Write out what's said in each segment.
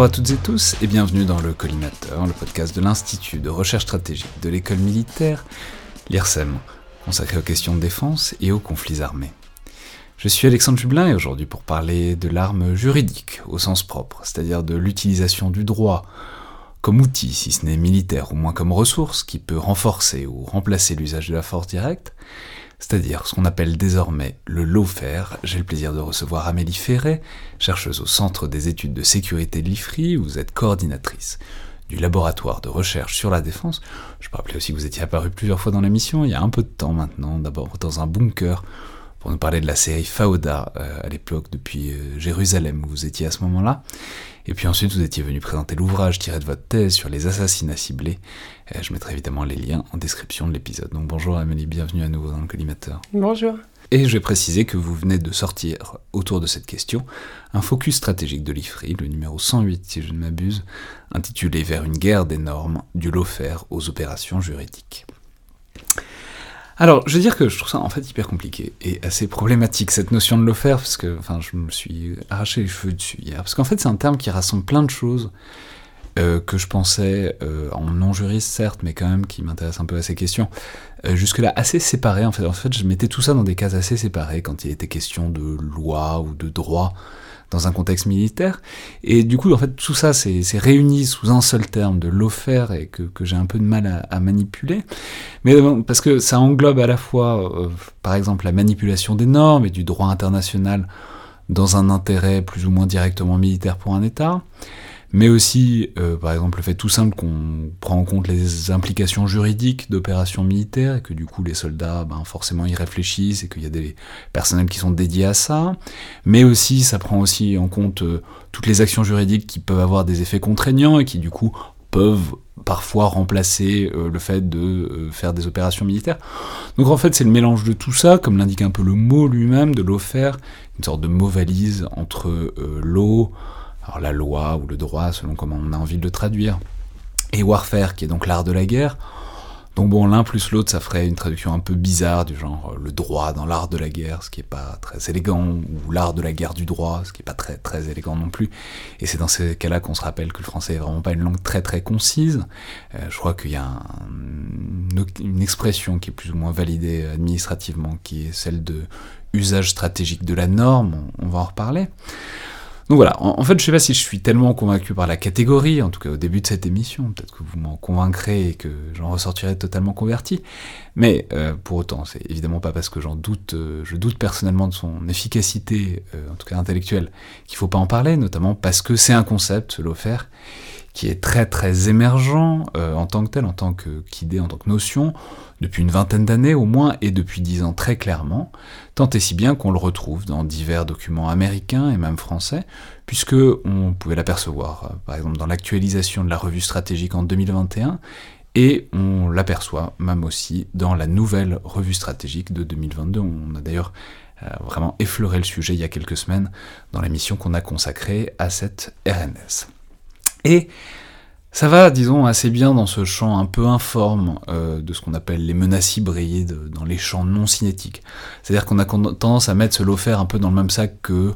Bonjour à toutes et tous et bienvenue dans le Collimateur, le podcast de l'Institut de recherche stratégique de l'école militaire, l'IRSEM, consacré aux questions de défense et aux conflits armés. Je suis Alexandre Jublin et aujourd'hui pour parler de l'arme juridique au sens propre, c'est-à-dire de l'utilisation du droit comme outil, si ce n'est militaire, au moins comme ressource, qui peut renforcer ou remplacer l'usage de la force directe, c'est-à-dire ce qu'on appelle désormais le lawfare. J'ai le plaisir de recevoir Amélie Ferret, chercheuse au Centre des études de sécurité de l'IFRI, vous êtes coordinatrice du laboratoire de recherche sur la défense. Je peux rappeler aussi que vous étiez apparu plusieurs fois dans l'émission, il y a un peu de temps maintenant, d'abord dans un bunker, pour nous parler de la série Fauda euh, à l'époque depuis euh, Jérusalem où vous étiez à ce moment-là. Et puis ensuite vous étiez venu présenter l'ouvrage tiré de votre thèse sur les assassinats ciblés. Euh, je mettrai évidemment les liens en description de l'épisode. Donc bonjour Amélie, bienvenue à nouveau dans le collimateur. Bonjour. Et je vais préciser que vous venez de sortir autour de cette question un focus stratégique de l'IFRI, le numéro 108 si je ne m'abuse, intitulé Vers une guerre des normes, du lawfare aux opérations juridiques. Alors, je veux dire que je trouve ça en fait hyper compliqué et assez problématique cette notion de l'offert, parce que enfin, je me suis arraché les cheveux dessus hier. Parce qu'en fait, c'est un terme qui rassemble plein de choses euh, que je pensais, euh, en non-juriste certes, mais quand même qui m'intéresse un peu à ces questions, euh, jusque-là assez séparées. En fait. en fait, je mettais tout ça dans des cases assez séparées quand il était question de loi ou de droit dans un contexte militaire. Et du coup, en fait, tout ça, c'est réuni sous un seul terme de l'offert et que, j'ai un peu de mal à, manipuler. Mais parce que ça englobe à la fois, euh, par exemple, la manipulation des normes et du droit international dans un intérêt plus ou moins directement militaire pour un État mais aussi, euh, par exemple, le fait tout simple qu'on prend en compte les implications juridiques d'opérations militaires, et que du coup les soldats, ben, forcément, y réfléchissent, et qu'il y a des personnels qui sont dédiés à ça, mais aussi, ça prend aussi en compte euh, toutes les actions juridiques qui peuvent avoir des effets contraignants, et qui du coup peuvent parfois remplacer euh, le fait de faire des opérations militaires. Donc en fait c'est le mélange de tout ça, comme l'indique un peu le mot lui-même, de faire, une sorte de mot valise entre l'eau, alors la loi ou le droit selon comment on a envie de le traduire, et warfare qui est donc l'art de la guerre. Donc bon, l'un plus l'autre, ça ferait une traduction un peu bizarre du genre euh, le droit dans l'art de la guerre, ce qui est pas très élégant, ou l'art de la guerre du droit, ce qui est pas très très élégant non plus. Et c'est dans ces cas-là qu'on se rappelle que le français est vraiment pas une langue très très concise. Euh, je crois qu'il y a une expression qui est plus ou moins validée administrativement, qui est celle de usage stratégique de la norme. on va en reparler. Donc voilà, en, fait, je sais pas si je suis tellement convaincu par la catégorie, en tout cas au début de cette émission, peut-être que vous m'en convaincrez et que j'en ressortirai totalement converti, mais euh, pour autant, c'est évidemment pas parce que j'en doute, euh, je doute personnellement de son efficacité, euh, en tout cas intellectuelle, qu'il faut pas en parler, notamment parce que c'est un concept, l'offert, qui est très très émergent en tant que tel, en tant qu'idée, en tant que notion, depuis une vingtaine d'années au moins, et depuis dix ans très clairement, tant et si bien qu'on le retrouve dans divers documents américains et même français, puisque on pouvait l'apercevoir, euh, par exemple dans l'actualisation de la revue stratégique en 2021, et on l'aperçoit même aussi dans la nouvelle revue stratégique de 2022. On a d'ailleurs euh, vraiment effleuré le sujet il y a quelques semaines dans l'émission qu'on a consacrée à cette RNS. Et ça va, disons, assez bien dans ce champ un peu informe euh, de ce qu'on appelle les menaces hybrides, dans les champs non cinétiques. C'est-à-dire qu'on a tendance à mettre ce lot un peu dans le même sac que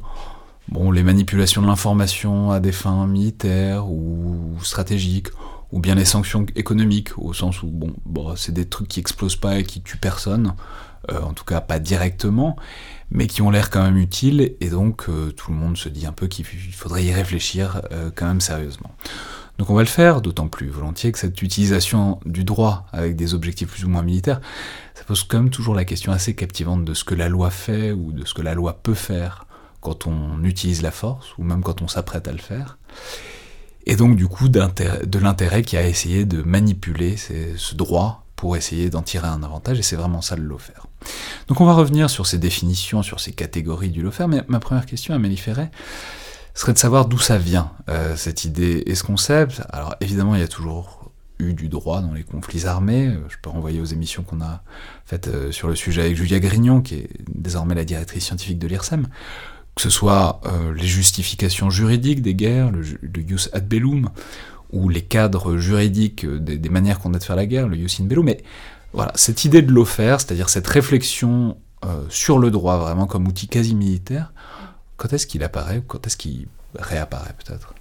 bon, les manipulations de l'information à des fins militaires ou stratégiques, ou bien les sanctions économiques, au sens où bon, bon c'est des trucs qui explosent pas et qui tuent personne, euh, en tout cas pas directement, mais qui ont l'air quand même utiles, et donc euh, tout le monde se dit un peu qu'il faudrait y réfléchir quand même sérieusement. Donc on va le faire, d'autant plus volontiers que cette utilisation du droit avec des objectifs plus ou moins militaires, ça pose quand même toujours la question assez captivante de ce que la loi fait ou de ce que la loi peut faire quand on utilise la force ou même quand on s'apprête à le faire. Et donc du coup de l'intérêt qui a essayé de manipuler ce droit pour essayer d'en tirer un avantage, et c'est vraiment ça le faire. Donc on va revenir sur ces définitions, sur ces catégories du faire, mais ma première question à Ferret, serait de savoir d'où ça vient, euh, cette idée et ce concept. Alors évidemment, il y a toujours eu du droit dans les conflits armés. Euh, je peux renvoyer aux émissions qu'on a faites euh, sur le sujet avec Julia Grignon, qui est désormais la directrice scientifique de l'IRSEM. Que ce soit les justifications juridiques des guerres, le, jus ad bellum, ou les cadres juridiques des, manières qu'on a de faire la guerre, le jus in bellum. Mais voilà, cette idée de l'offert, c'est-à-dire cette réflexion sur le droit vraiment comme outil quasi militaire, quand est-ce qu'il apparaît ou quand est-ce qu'il réapparaît peut-être?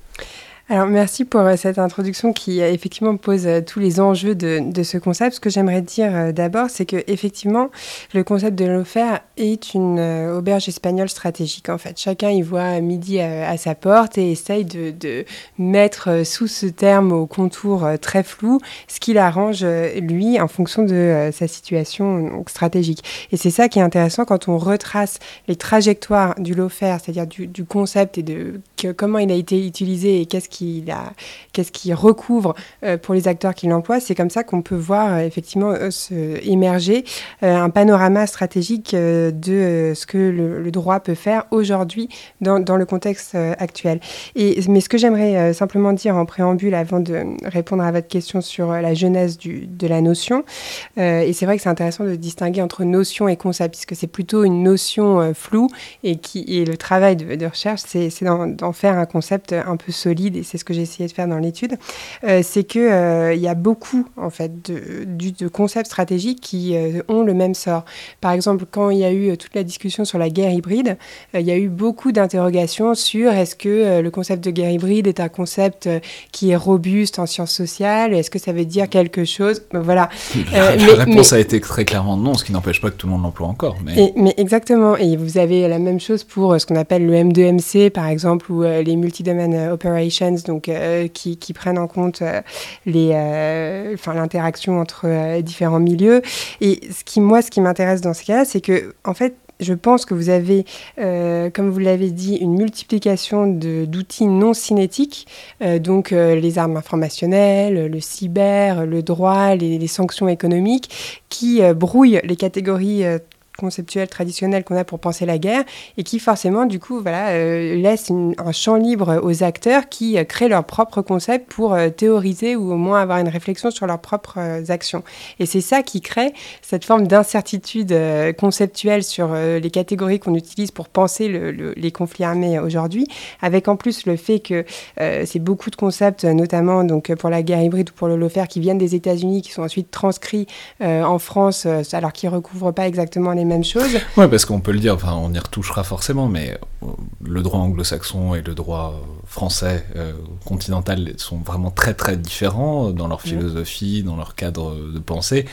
Alors merci pour euh, cette introduction qui euh, effectivement pose euh, tous les enjeux de, ce concept. Ce que j'aimerais dire d'abord, c'est que effectivement le concept de l'offert est une auberge espagnole stratégique en fait. Chacun y voit midi à, sa porte et essaye de, mettre sous ce terme au contour très flou ce qu'il arrange lui en fonction de sa situation stratégique. Et c'est ça qui est intéressant quand on retrace les trajectoires du l'offert, c'est-à-dire du, du, concept et de comment il a été utilisé et qu'est-ce qu'il qu'est-ce qui recouvre euh, pour les acteurs qui l'emploient. C'est comme ça qu'on peut voir euh, effectivement euh, émerger un panorama stratégique de ce que le, droit peut faire aujourd'hui dans, le contexte actuel. Mais ce que j'aimerais simplement dire en préambule avant de répondre à votre question sur la genèse du, de la notion, et c'est vrai que c'est intéressant de distinguer entre notion et concept, puisque c'est plutôt une notion floue et le travail de, de recherche, c'est d'en faire un concept un peu solide c'est ce que j'ai essayé de faire dans l'étude, euh, c'est qu'il euh, y a beaucoup en fait de, de, concepts stratégiques qui euh, ont le même sort. Par exemple, quand il y a eu toute la discussion sur la guerre hybride, il y a eu beaucoup d'interrogations sur est-ce que le concept de guerre hybride est un concept qui est robuste en sciences sociales, est-ce que ça veut dire quelque chose? Ben, Voilà. La, la réponse a été très clairement non, ce qui n'empêche pas que tout le monde l'emploie encore. Mais... mais exactement. Et vous avez la même chose pour ce qu'on appelle le M2MC, par exemple, ou les multi-domain operations donc euh, qui, prennent en compte euh, euh, l'interaction entre différents milieux. Et ce qui, moi, ce qui m'intéresse dans ce cas-là, c'est que, en fait, je pense que vous avez, comme vous l'avez dit, une multiplication d'outils non cinétiques, donc les armes informationnelles, le cyber, le droit, les, les sanctions économiques, qui brouillent les catégories conceptuel traditionnel qu'on a pour penser la guerre et qui forcément du coup voilà euh, laisse un champ libre aux acteurs qui euh, créent leurs propres concepts pour euh, théoriser ou au moins avoir une réflexion sur leurs propres actions. Et c'est ça qui crée cette forme d'incertitude conceptuelle sur les catégories qu'on utilise pour penser les conflits armés aujourd'hui avec en plus le fait que c'est beaucoup de concepts notamment donc pour la guerre hybride ou pour le lofer qui viennent des États-Unis qui sont ensuite transcrits en France alors qu'ils recouvrent pas exactement les mêmes choses. Ouais, parce qu'on peut le dire, enfin, on y retouchera forcément, mais euh, le droit anglo-saxon et le droit français euh, continental sont vraiment très très différents dans leur philosophie, dans leur cadre de pensée.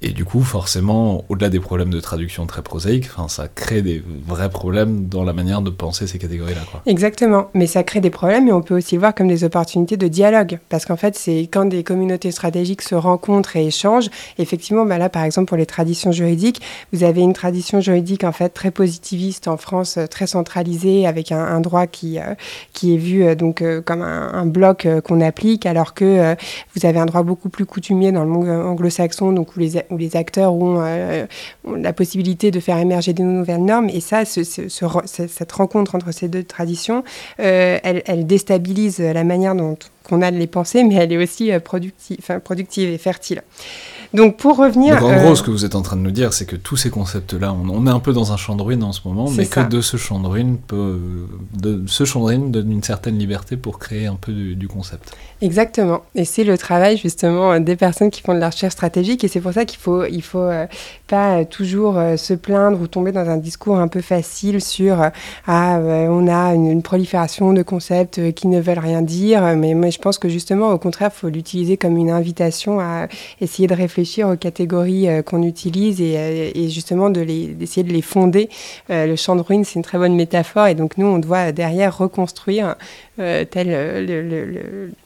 Et du coup, forcément, au-delà des problèmes de traduction très prosaïques, ça crée des vrais problèmes dans la manière de penser ces catégories-là. Exactement, mais ça crée des problèmes, mais on peut aussi voir comme des opportunités de dialogue, parce qu'en fait, c'est quand des communautés stratégiques se rencontrent et échangent. Effectivement, bah là, par exemple, pour les traditions juridiques, vous avez une tradition juridique en fait très positiviste en France, euh, très centralisée, avec un, droit qui euh, qui est vu euh, donc comme un, bloc qu'on applique, alors que vous avez un droit beaucoup plus coutumier dans le monde anglo-saxon, donc où les où les acteurs euh, ont, la possibilité de faire émerger de nouvelles normes. Et ça, cette rencontre entre ces deux traditions, euh, elle, déstabilise la manière dont on a de les penser, mais elle est aussi euh, productive, productive et fertile. Donc pour revenir... Donc en gros, ce que vous êtes en train de nous dire, c'est que tous ces concepts-là, on, est un peu dans un champ de ruines en ce moment, mais que de ce champ de ruines, peut, de, ce champ de ruines donne une certaine liberté pour créer un peu du, concept. Exactement. Et c'est le travail justement des personnes qui font de la recherche stratégique, et c'est pour ça qu'il faut, il faut euh, pas toujours euh, se plaindre ou tomber dans un discours un peu facile sur ah on a une, prolifération de concepts qui ne veulent rien dire, mais moi je pense que justement au contraire, il faut l'utiliser comme une invitation à essayer de réfléchir aux catégories euh, qu'on utilise et, euh, justement d'essayer de, les fonder. Euh, le champ de ruines, c'est une très bonne métaphore et donc nous, on doit derrière reconstruire, tel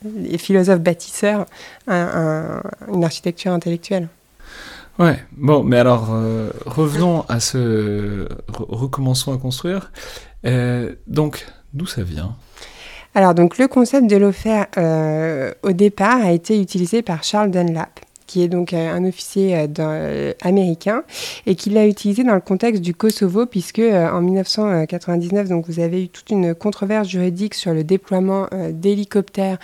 les philosophes bâtisseurs, une architecture intellectuelle. Ouais, bon, mais alors revenons à ce. recommençons à construire. donc, d'où ça vient? Alors donc le concept de l'offert au départ a été utilisé par Charles Dunlap qui est donc euh, un officier euh, euh, américain et qui l'a utilisé dans le contexte du Kosovo, puisque en 1999, donc vous avez eu toute une controverse juridique sur le déploiement d'hélicoptères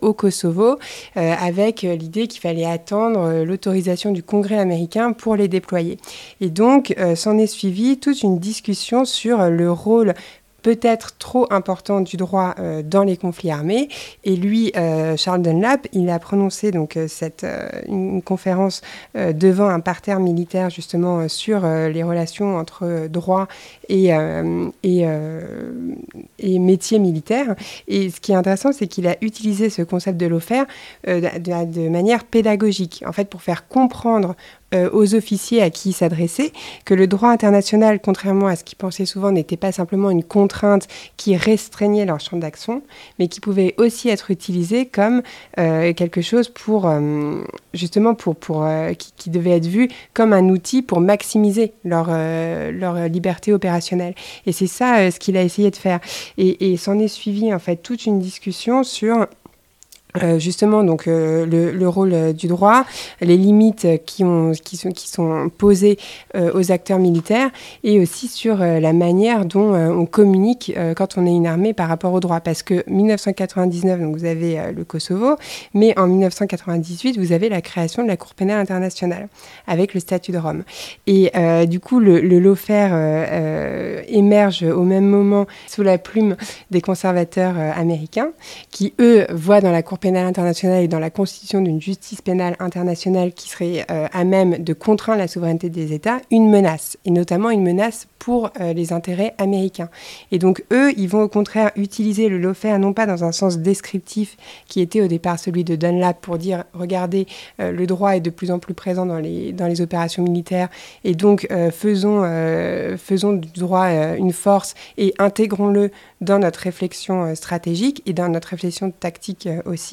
au Kosovo, avec l'idée qu'il fallait attendre l'autorisation du Congrès américain pour les déployer. Et donc, s'en est suivi toute une discussion sur le rôle peut-être trop important du droit euh, dans les conflits armés. Et lui, euh, Charles Dunlap, il a prononcé donc euh, cette, une conférence devant un parterre militaire justement sur les relations entre droit et, et, et métier militaire. Et ce qui est intéressant, c'est qu'il a utilisé ce concept de l'offert de, manière pédagogique, en fait, pour faire comprendre aux officiers à qui il s'adressait, que le droit international, contrairement à ce qu'ils pensaient souvent, n'était pas simplement une contrainte qui restreignait leur champ d'action, mais qui pouvait aussi être utilisé comme euh, quelque chose pour, euh, justement, pour, pour, qui, devait être vu comme un outil pour maximiser leur, leur liberté opérationnelle. Et c'est ça ce qu'il a essayé de faire. Et, et s'en est suivi, en fait, toute une discussion sur euh, justement donc euh, le, rôle euh, du droit, les limites qui, ont, qui, sont, qui sont posées aux acteurs militaires et aussi sur la manière dont on communique quand on est une armée par rapport au droit. Parce que 1999, donc vous avez le Kosovo, mais en 1998, vous avez la création de la Cour pénale internationale avec le statut de Rome. Et du coup, le, le lawfare émerge au même moment sous la plume des conservateurs américains qui, eux, voient dans la Cour pénale internationale et dans la constitution d'une justice pénale internationale qui serait euh, à même de contraindre la souveraineté des États, une menace, et notamment une menace pour euh, les intérêts américains. Et donc eux, ils vont au contraire utiliser le lawfare non pas dans un sens descriptif qui était au départ celui de Dunlap pour dire regardez, euh, le droit est de plus en plus présent dans les, dans les opérations militaires et donc faisons, faisons du droit une force et intégrons-le dans notre réflexion stratégique et dans notre réflexion tactique aussi.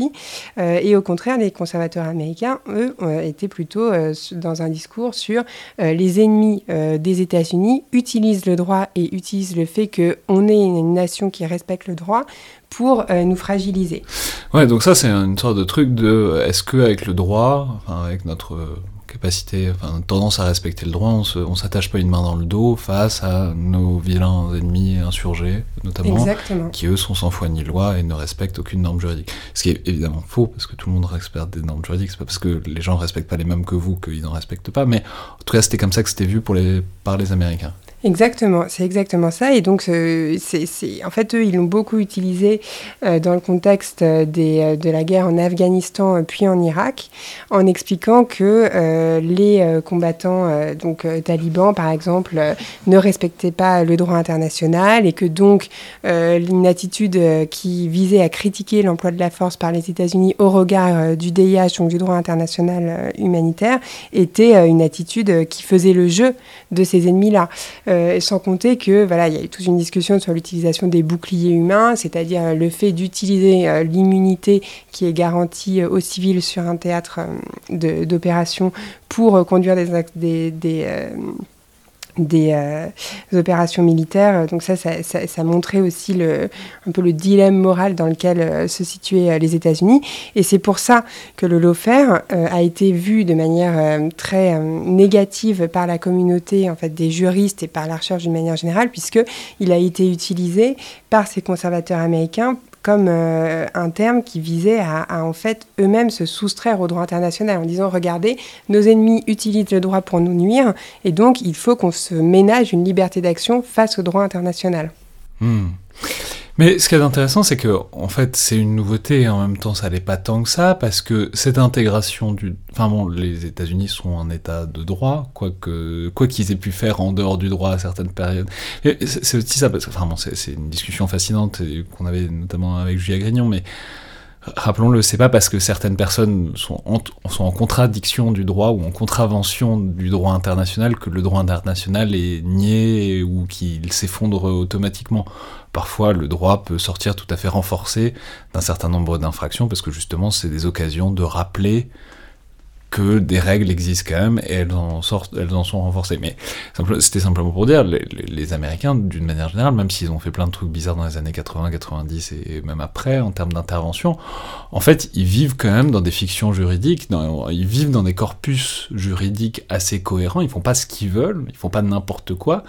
Euh, et au contraire, les conservateurs américains, eux, étaient plutôt euh, dans un discours sur euh, les ennemis des États-Unis utilisent le droit et utilisent le fait qu'on est une nation qui respecte le droit pour nous fragiliser. Ouais, donc ça c'est une sorte de truc de est-ce que avec le droit, enfin, avec notre capacité, enfin, tendance à respecter le droit, on s'attache pas une main dans le dos face à nos vilains ennemis insurgés, notamment, qui eux sont sans foi ni loi et ne respectent aucune norme juridique. Ce qui est évidemment faux, parce que tout le monde respecte des normes juridiques, c'est pas parce que les gens ne respectent pas les mêmes que vous qu'ils n'en respectent pas, mais en tout cas c'était comme ça que c'était vu pour les, par les Américains. Exactement, c'est exactement ça. Et donc, euh, c'est, en fait, eux, ils l'ont beaucoup utilisé euh, dans le contexte euh, des, de la guerre en Afghanistan puis en Irak, en expliquant que les combattants, donc talibans par exemple, ne respectaient pas le droit international et que donc une attitude qui visait à critiquer l'emploi de la force par les États-Unis au regard du DIH, donc du droit international humanitaire, était une attitude qui faisait le jeu de ces ennemis-là. Euh, sans compter que voilà, il y a eu toute une discussion sur l'utilisation des boucliers humains, c'est-à-dire euh, le fait d'utiliser euh, l'immunité qui est garantie aux civils sur un théâtre d'opération pour conduire des, des des, euh, opérations militaires. Donc ça ça, ça, montrait aussi un peu le dilemme moral dans lequel euh, se situaient euh, les États-Unis. Et c'est pour ça que le lawfare a été vu de manière très négative par la communauté en fait, des juristes et par la recherche d'une manière générale, puisqu'il a été utilisé par ces conservateurs américains comme euh, un terme qui visait à, en fait eux-mêmes se soustraire au droit international en disant regardez, nos ennemis utilisent le droit pour nous nuire et donc il faut qu'on se ménage une liberté d'action face au droit international. Hmm. Mais ce qui est intéressant, c'est que en fait, c'est une nouveauté et en même temps, ça n'est pas tant que ça parce que cette intégration du, enfin bon, les États-Unis sont un État de droit, quoi que quoi qu'ils aient pu faire en dehors du droit à certaines périodes. C'est aussi ça parce que, enfin bon, c'est une discussion fascinante qu'on avait notamment avec Julia Grignon, mais rappelons-le, c'est pas parce que certaines personnes sont en, contradiction du droit ou en contravention du droit international que le droit international est nié ou qu'il s'effondre automatiquement. Parfois, le droit peut sortir tout à fait renforcé d'un certain nombre d'infractions parce que justement, c'est des occasions de rappeler que des règles existent quand même et elles en, sont renforcées. Mais c'était simplement pour dire, les, Américains, d'une manière générale, même s'ils ont fait plein de trucs bizarres dans les années 80, 90 et même après, en termes d'intervention, en fait, ils vivent quand même dans des fictions juridiques, ils vivent dans des corpus juridiques assez cohérents, ils font pas ce qu'ils veulent, ils font pas n'importe quoi,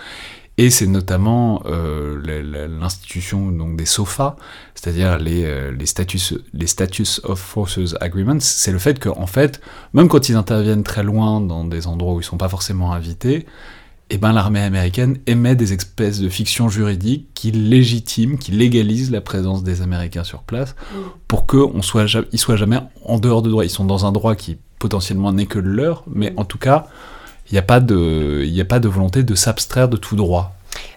et c'est notamment euh, l'institution donc des SOFA, c'est-à-dire les, euh, les, status, les of Forces Agreements. C'est le fait qu'en fait, même quand ils interviennent très loin dans des endroits où ils sont pas forcément invités, eh ben, l'armée américaine émet des espèces de fictions juridiques qui légitiment, qui légalisent la présence des Américains sur place pour qu'ils soit, soient jamais en dehors de droit. Ils sont dans un droit qui potentiellement n'est que le leur, mais en tout cas, il n'y a, pas de, a pas de volonté de s'abstraire de tout droit.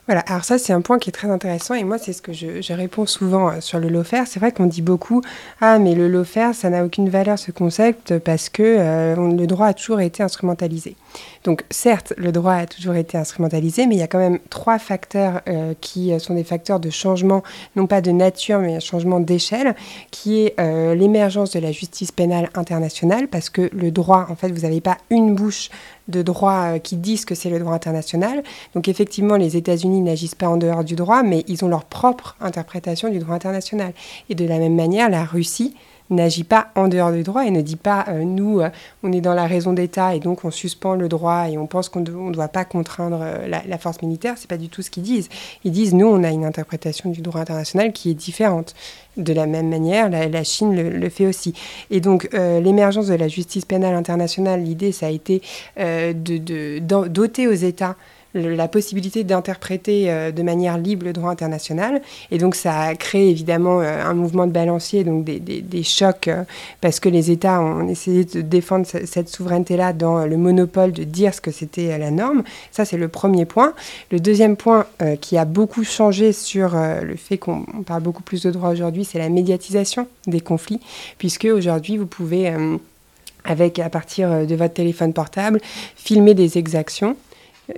Voilà, alors ça c'est un point qui est très intéressant et moi c'est ce que je, réponds souvent euh, sur le lofer. C'est vrai qu'on dit beaucoup ah mais le lofer ça n'a aucune valeur ce concept parce que euh, le droit a toujours été instrumentalisé. Donc certes le droit a toujours été instrumentalisé mais il y a quand même trois facteurs euh, qui sont des facteurs de changement non pas de nature mais un changement d'échelle qui est l'émergence de la justice pénale internationale parce que le droit en fait vous n'avez pas une bouche de droit qui disent que c'est le droit international. Donc effectivement les États-Unis n'agissent pas en dehors du droit, mais ils ont leur propre interprétation du droit international. Et de la même manière, la Russie n'agit pas en dehors du droit et ne dit pas euh, nous, euh, on est dans la raison d'État et donc on suspend le droit et on pense qu'on ne doit pas contraindre euh, la, force militaire. C'est pas du tout ce qu'ils disent. Ils disent nous, on a une interprétation du droit international qui est différente. De la même manière, la, Chine le, fait aussi. Et donc, l'émergence de la justice pénale internationale, l'idée, ça a été de, doter aux États la possibilité d'interpréter euh, de manière libre le droit international. Et donc ça a créé évidemment euh, un mouvement de balancier, donc des, des, chocs, euh, parce que les États ont essayé de défendre cette souveraineté-là dans le monopole de dire ce que c'était la norme. Ça, c'est le premier point. Le deuxième point qui a beaucoup changé sur le fait qu'on parle beaucoup plus de droit aujourd'hui, c'est la médiatisation des conflits, puisque aujourd'hui, vous pouvez avec à partir de votre téléphone portable, filmer des exactions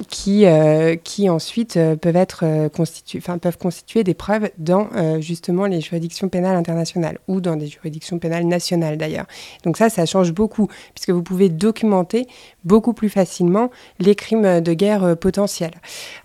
qui, euh, qui ensuite euh, peuvent, être, euh, enfin, peuvent constituer des preuves dans justement les juridictions pénales internationales ou dans des juridictions pénales nationales d'ailleurs. Donc ça, ça change beaucoup puisque vous pouvez documenter beaucoup plus facilement les crimes de guerre potentiels.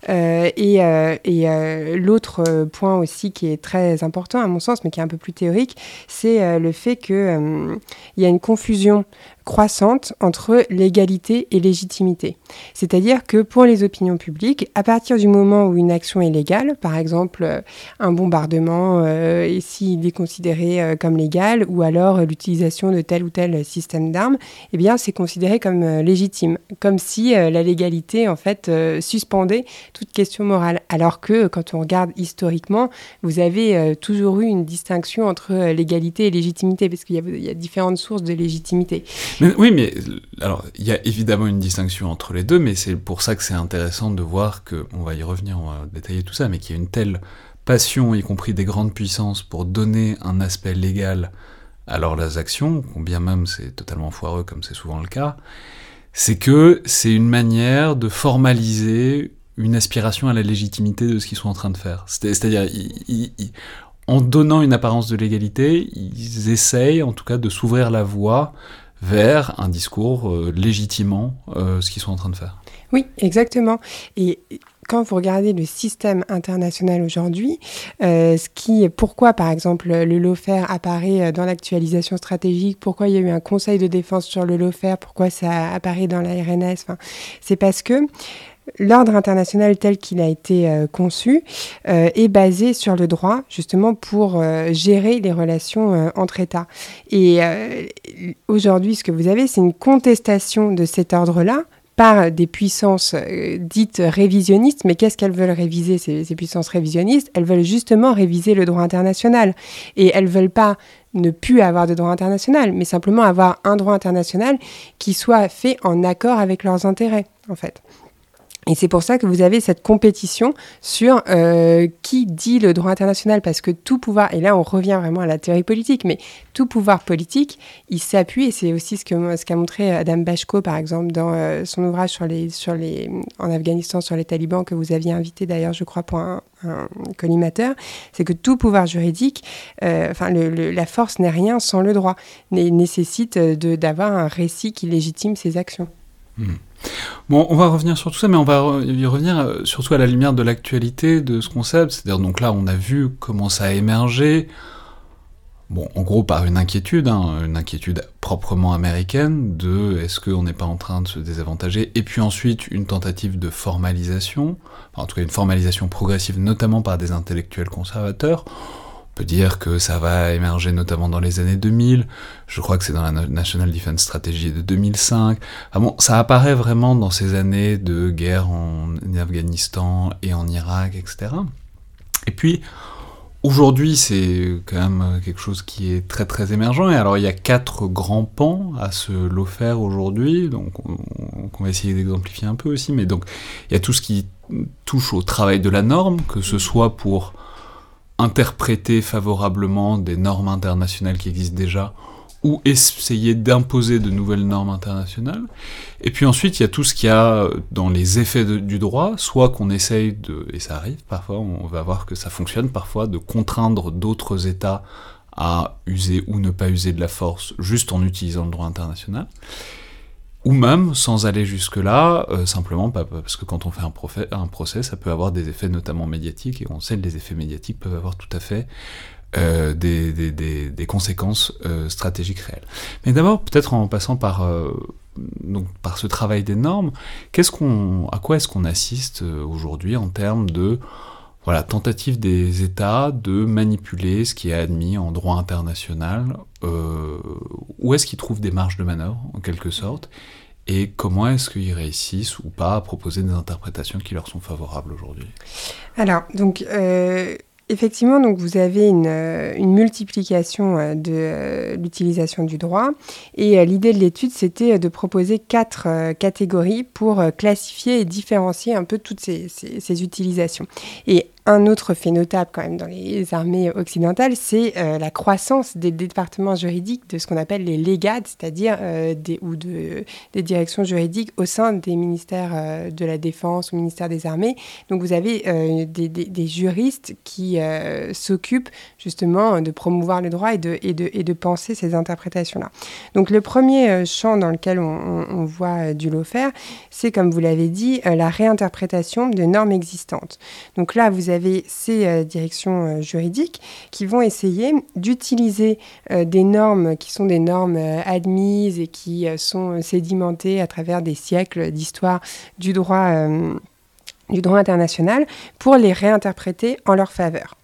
et, et l'autre point aussi qui est très important à mon sens, mais qui est un peu plus théorique, c'est le fait qu'il y a une confusion croissante entre légalité et légitimité. C'est-à-dire que pour les opinions publiques, à partir du moment où une action est légale, par exemple euh, un bombardement, euh, et s'il est considéré euh, comme légal, ou alors l'utilisation de tel ou tel système d'armes, eh bien c'est considéré comme légitime, comme si la légalité en fait suspendait toute question morale. Alors que quand on regarde historiquement, vous avez toujours eu une distinction entre légalité et légitimité, parce qu'il y, y, a différentes sources de légitimité oui, mais alors il y a évidemment une distinction entre les deux, mais c'est pour ça que c'est intéressant de voir que, on va y revenir, on va détailler tout ça, mais qu'il y a une telle passion, y compris des grandes puissances, pour donner un aspect légal à leurs actions, bien même c'est totalement foireux comme c'est souvent le cas, c'est que c'est une manière de formaliser une aspiration à la légitimité de ce qu'ils sont en train de faire. C'est-à-dire, en donnant une apparence de légalité, ils essayent en tout cas de s'ouvrir la voie vers un discours euh, légitimant euh, ce qu'ils sont en train de faire. Oui, exactement. Et quand vous regardez le système international aujourd'hui, euh, ce qui, pourquoi par exemple le LOFER apparaît dans l'actualisation stratégique, pourquoi il y a eu un conseil de défense sur le LOFER, pourquoi ça apparaît dans la RNS, c'est parce que L'ordre international tel qu'il a été euh, conçu euh, est basé sur le droit, justement pour euh, gérer les relations entre États. Et aujourd'hui, ce que vous avez, c'est une contestation de cet ordre-là par des puissances dites révisionnistes. Mais qu'est-ce qu'elles veulent réviser, ces, ces, puissances révisionnistes? Elles veulent justement réviser le droit international. Et elles veulent pas ne plus avoir de droit international, mais simplement avoir un droit international qui soit fait en accord avec leurs intérêts, en fait. Et c'est pour ça que vous avez cette compétition sur euh, qui dit le droit international, parce que tout pouvoir, et là on revient vraiment à la théorie politique, mais tout pouvoir politique, il s'appuie, et c'est aussi ce qu'a ce qu'a montré Adam Bashko, par exemple, dans euh, son ouvrage sur les, sur les, en Afghanistan sur les talibans, que vous aviez invité d'ailleurs, je crois, pour un, collimateur, c'est que tout pouvoir juridique, euh, enfin la force n'est rien sans le droit, nécessite d'avoir un récit qui légitime ses actions. Hmm. Bon, on va revenir sur tout ça, mais on va y revenir euh, surtout à la lumière de l'actualité de ce concept. C'est-à-dire, donc là, on a vu comment ça a émergé. Bon, en gros, par une inquiétude, hein, une inquiétude proprement américaine de est-ce qu'on n'est pas en train de se désavantager, et puis ensuite une tentative de formalisation, en tout cas une formalisation progressive, notamment par des intellectuels conservateurs peut dire que ça va émerger notamment dans les années 2000. Je crois que c'est dans la National Defense Strategy de 2005. Ah bon, ça apparaît vraiment dans ces années de guerre en Afghanistan et en Irak, etc. Et puis, Aujourd'hui, c'est quand même quelque chose qui est très très émergent. Et alors, il y a quatre grands pans à ce l'offert aujourd'hui. Donc, on, on, va essayer d'exemplifier un peu aussi. Mais donc, il y a tout ce qui touche au travail de la norme, que ce soit pour interpréter favorablement des normes internationales qui existent déjà, ou essayer d'imposer de nouvelles normes internationales. Et puis ensuite, il y a tout ce qu'il y a dans les effets du droit, soit qu'on essaye de, et ça arrive parfois, on va voir que ça fonctionne parfois, de contraindre d'autres États à user ou ne pas user de la force juste en utilisant le droit international. Ou même, sans aller jusque-là, euh, simplement parce que quand on fait un, procès, ça peut avoir des effets notamment médiatiques, et on sait que les effets médiatiques peuvent avoir tout à fait euh, des, conséquences euh, stratégiques réelles. Mais d'abord, peut-être en passant par, donc, par ce travail des normes, qu'est-ce à quoi est-ce qu'on assiste aujourd'hui en termes de voilà, tentative des États de manipuler ce qui est admis en droit international. Euh, Où est-ce qu'ils trouvent des marges de manœuvre, en quelque sorte et comment est-ce qu'ils réussissent ou pas à proposer des interprétations qui leur sont favorables aujourd'hui? Alors, donc, euh, Effectivement, donc vous avez une, euh, multiplication euh, de euh, l'utilisation du droit et l'idée de l'étude c'était de proposer quatre catégories pour classifier et différencier un peu toutes ces, utilisations. Un autre fait notable quand même dans les armées occidentales, c'est euh, la croissance des départements juridiques de ce qu'on appelle les légats, c'est-à-dire euh, des, ou de, des directions juridiques au sein des ministères euh, de la Défense ou ministère des Armées. Donc vous avez des, des, juristes qui s'occupent justement de promouvoir le droit et de, et de, et de penser ces interprétations-là. Donc le premier champ dans lequel on, on voit du lot faire, c'est comme vous l'avez dit, la réinterprétation de normes existantes. Donc là, vous avez ces euh, directions euh, juridiques qui vont essayer d'utiliser euh, des normes qui sont des normes admises et qui sont sédimentées à travers des siècles d'histoire du droit du droit international pour les réinterpréter en leur faveur.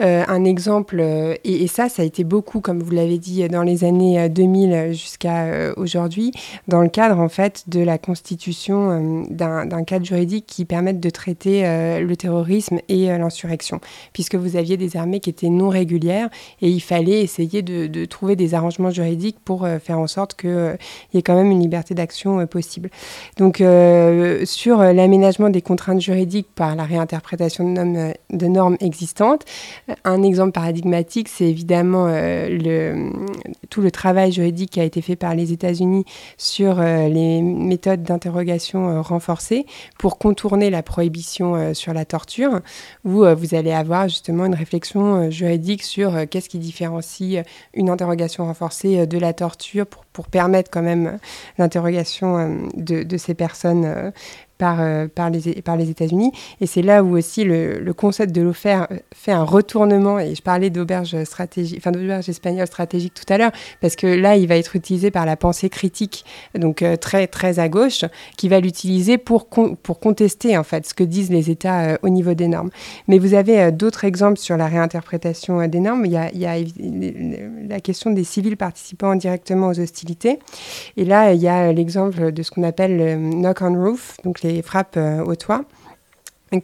Euh, un exemple, euh, et, ça, ça a été beaucoup, comme vous l'avez dit, dans les années 2000 euh, jusqu'à aujourd'hui, dans le cadre en fait de la constitution d'un cadre juridique qui permette de traiter le terrorisme et l'insurrection, puisque vous aviez des armées qui étaient non régulières et il fallait essayer de, trouver des arrangements juridiques pour faire en sorte qu'il y ait quand même une liberté d'action possible. Donc, sur l'aménagement des contraintes juridiques par la réinterprétation de normes existantes, un exemple paradigmatique, c'est évidemment euh, tout le travail juridique qui a été fait par les États-Unis sur euh, les méthodes d'interrogation euh, renforcées pour contourner la prohibition sur la torture, où vous allez avoir justement une réflexion juridique sur qu'est-ce qui différencie une interrogation renforcée de la torture pour, permettre quand même l'interrogation de, ces personnes par, euh, par les, par les États-Unis. Et c'est là où aussi le, le concept de l'offert euh, fait un retournement. Et je parlais d'auberge stratégique, enfin d'auberge espagnole stratégique tout à l'heure, parce que là, il va être utilisé par la pensée critique, donc euh, très, très à gauche, qui va l'utiliser pour, pour contester en fait ce que disent les États au niveau des normes. Mais vous avez d'autres exemples sur la réinterprétation des normes. Il y, a, il y a la question des civils participant directement aux hostilités. Et là, il y a l'exemple de ce qu'on appelle le knock on roof, donc les frappes euh, au toit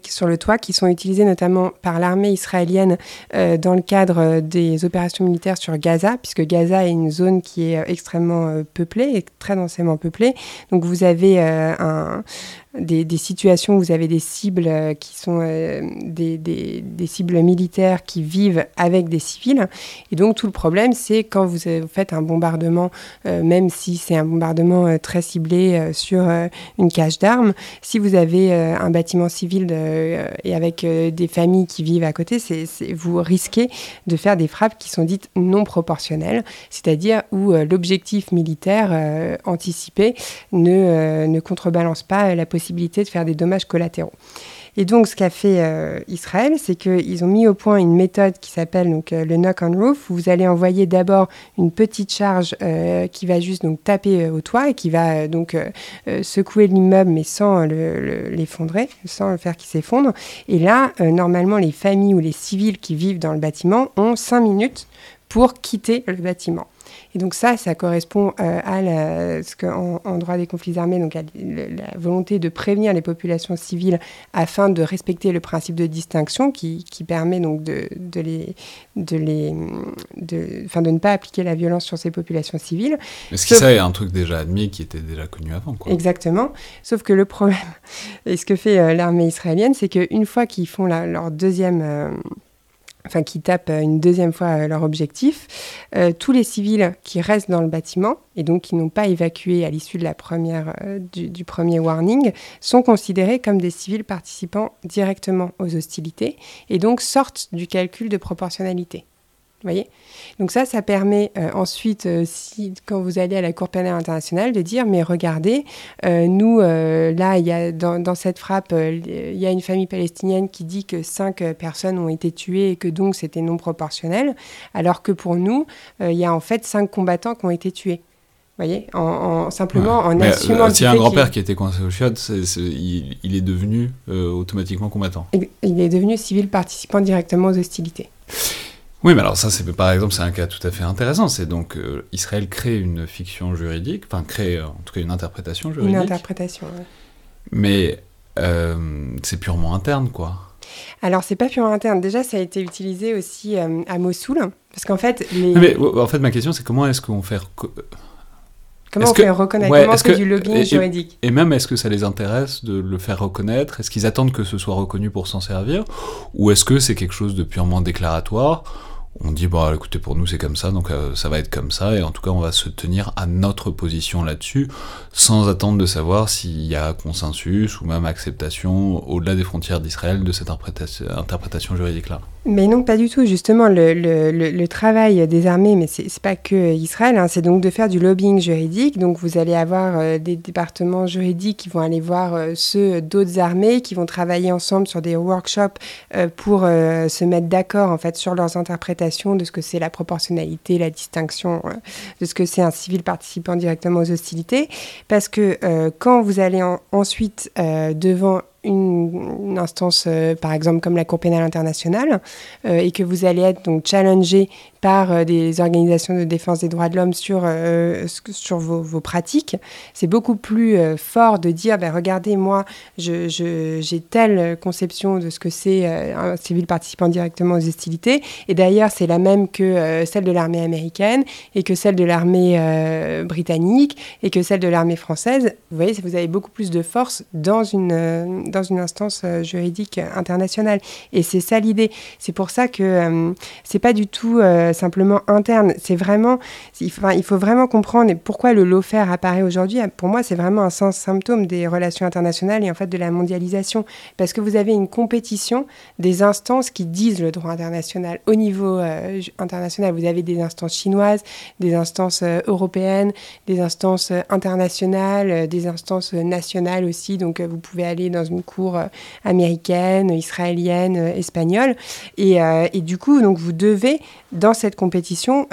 sur le toit qui sont utilisées notamment par l'armée israélienne euh, dans le cadre euh, des opérations militaires sur Gaza, puisque Gaza est une zone qui est extrêmement peuplée et très densément peuplée. Donc vous avez un, des, situations où vous avez des cibles euh, qui sont euh, des, des, cibles militaires qui vivent avec des civils. Et donc tout le problème, c'est quand vous, faites un bombardement, euh, même si c'est un bombardement très ciblé sur une cage d'armes, si vous avez un bâtiment civil et avec des familles qui vivent à côté, c'est, vous risquez de faire des frappes qui sont dites non proportionnelles, c'est-à-dire où l'objectif militaire anticipé ne, ne contrebalance pas la possibilité de faire des dommages collatéraux. Et donc, ce qu'a fait Israël, c'est qu'ils ont mis au point une méthode qui s'appelle donc le knock on roof, où vous allez envoyer d'abord une petite charge qui va juste donc taper au toit et qui va donc secouer l'immeuble, mais sans l'effondrer, sans le faire qu'il s'effondre. Et là, normalement, les familles ou les civils qui vivent dans le bâtiment ont cinq minutes pour quitter le bâtiment. Et donc ça, ça correspond euh, à ce qu'en en droit des conflits armés, donc à la volonté de prévenir les populations civiles afin de respecter le principe de distinction qui, qui permet donc de, de les, de les, de, enfin de ne pas appliquer la violence sur ces populations civiles. Mais ce qui ça est un truc déjà admis, qui était déjà connu avant. Quoi. Exactement. Sauf que le problème, et ce que fait euh, l'armée israélienne, c'est qu'une fois qu'ils font leur deuxième euh, enfin qui tapent euh, une deuxième fois euh, leur objectif, euh, tous les civils qui restent dans le bâtiment et donc qui n'ont pas évacué à l'issue de la première du, du, premier warning sont considérés comme des civils participant directement aux hostilités et donc sortent du calcul de proportionnalité voyez Donc ça, ça permet euh, ensuite, euh, si, quand vous allez à la Cour pénale internationale, de dire, mais regardez, euh, nous, là, y a, dans, dans cette frappe, il y a une famille palestinienne qui dit que cinq personnes ont été tuées et que donc c'était non proportionnel, alors que pour nous, il y a en fait cinq combattants qui ont été tués. Vous voyez, en, simplement en assumant. S'il y a un grand-père qui était coincé au chiottes, il, il, est devenu automatiquement combattant. Il est devenu civil participant directement aux hostilités. Oui, mais alors ça, c'est par exemple, c'est un cas tout à fait intéressant. C'est donc euh, Israël crée une fiction juridique, enfin crée euh, en tout cas une interprétation juridique. Une interprétation. oui. Mais euh, c'est purement interne, quoi. Alors c'est pas purement interne. Déjà, ça a été utilisé aussi à Mossoul, parce qu'en fait. Les... Mais, en fait, ma question, c'est comment est-ce qu'on fait Comment on fait reconnaître Comment on fait du lobbying juridique Et même, est-ce que ça les intéresse de le faire reconnaître? Est-ce qu'ils attendent que ce soit reconnu pour s'en servir? Ou est-ce que c'est quelque chose de purement déclaratoire? On dit bon écoutez pour nous c'est comme ça donc euh, ça va être comme ça et en tout cas on va se tenir à notre position là-dessus sans attendre de savoir s'il y a consensus ou même acceptation au-delà des frontières d'Israël de cette interprétation juridique là. Mais non, pas du tout. Justement, le, travail des armées, mais c'est pas que Israël, hein, c'est donc de faire du lobbying juridique. Donc vous allez avoir euh, des départements juridiques qui vont aller voir euh, ceux d'autres armées, qui vont travailler ensemble sur des workshops pour se mettre d'accord en fait sur leurs interprétations de ce que c'est la proportionnalité, la distinction, de ce que c'est un civil participant directement aux hostilités. Parce que quand vous allez ensuite devant une, instance, euh, par exemple, comme la Cour pénale internationale, euh, et que vous allez être donc challengé par euh, des organisations de défense des droits de l'homme sur, sur vos, vos pratiques, c'est beaucoup plus fort de dire, ben, regardez, moi, j'ai je, telle conception de ce que c'est un civil participant directement aux hostilités, et d'ailleurs, c'est la même que celle de l'armée américaine, et que celle de l'armée britannique, et que celle de l'armée française. Vous voyez, vous avez beaucoup plus de force dans une dans une instance euh, juridique internationale. Et c'est ça l'idée. C'est pour ça que euh, c'est pas du tout euh, simplement interne. C'est vraiment, il faut, vraiment comprendre pourquoi le lawfare apparaît aujourd'hui. Pour moi, c'est vraiment un symptôme des relations internationales et en fait de la mondialisation. Parce que vous avez une compétition des instances qui disent le droit international. Au niveau international, vous avez des instances chinoises, des instances européennes, des instances internationales, des instances nationales aussi. Donc vous pouvez aller dans une cours euh, américaine, israélienne, euh, espagnole. Et, euh, et, du coup, donc, vous devez, dans cette compétition,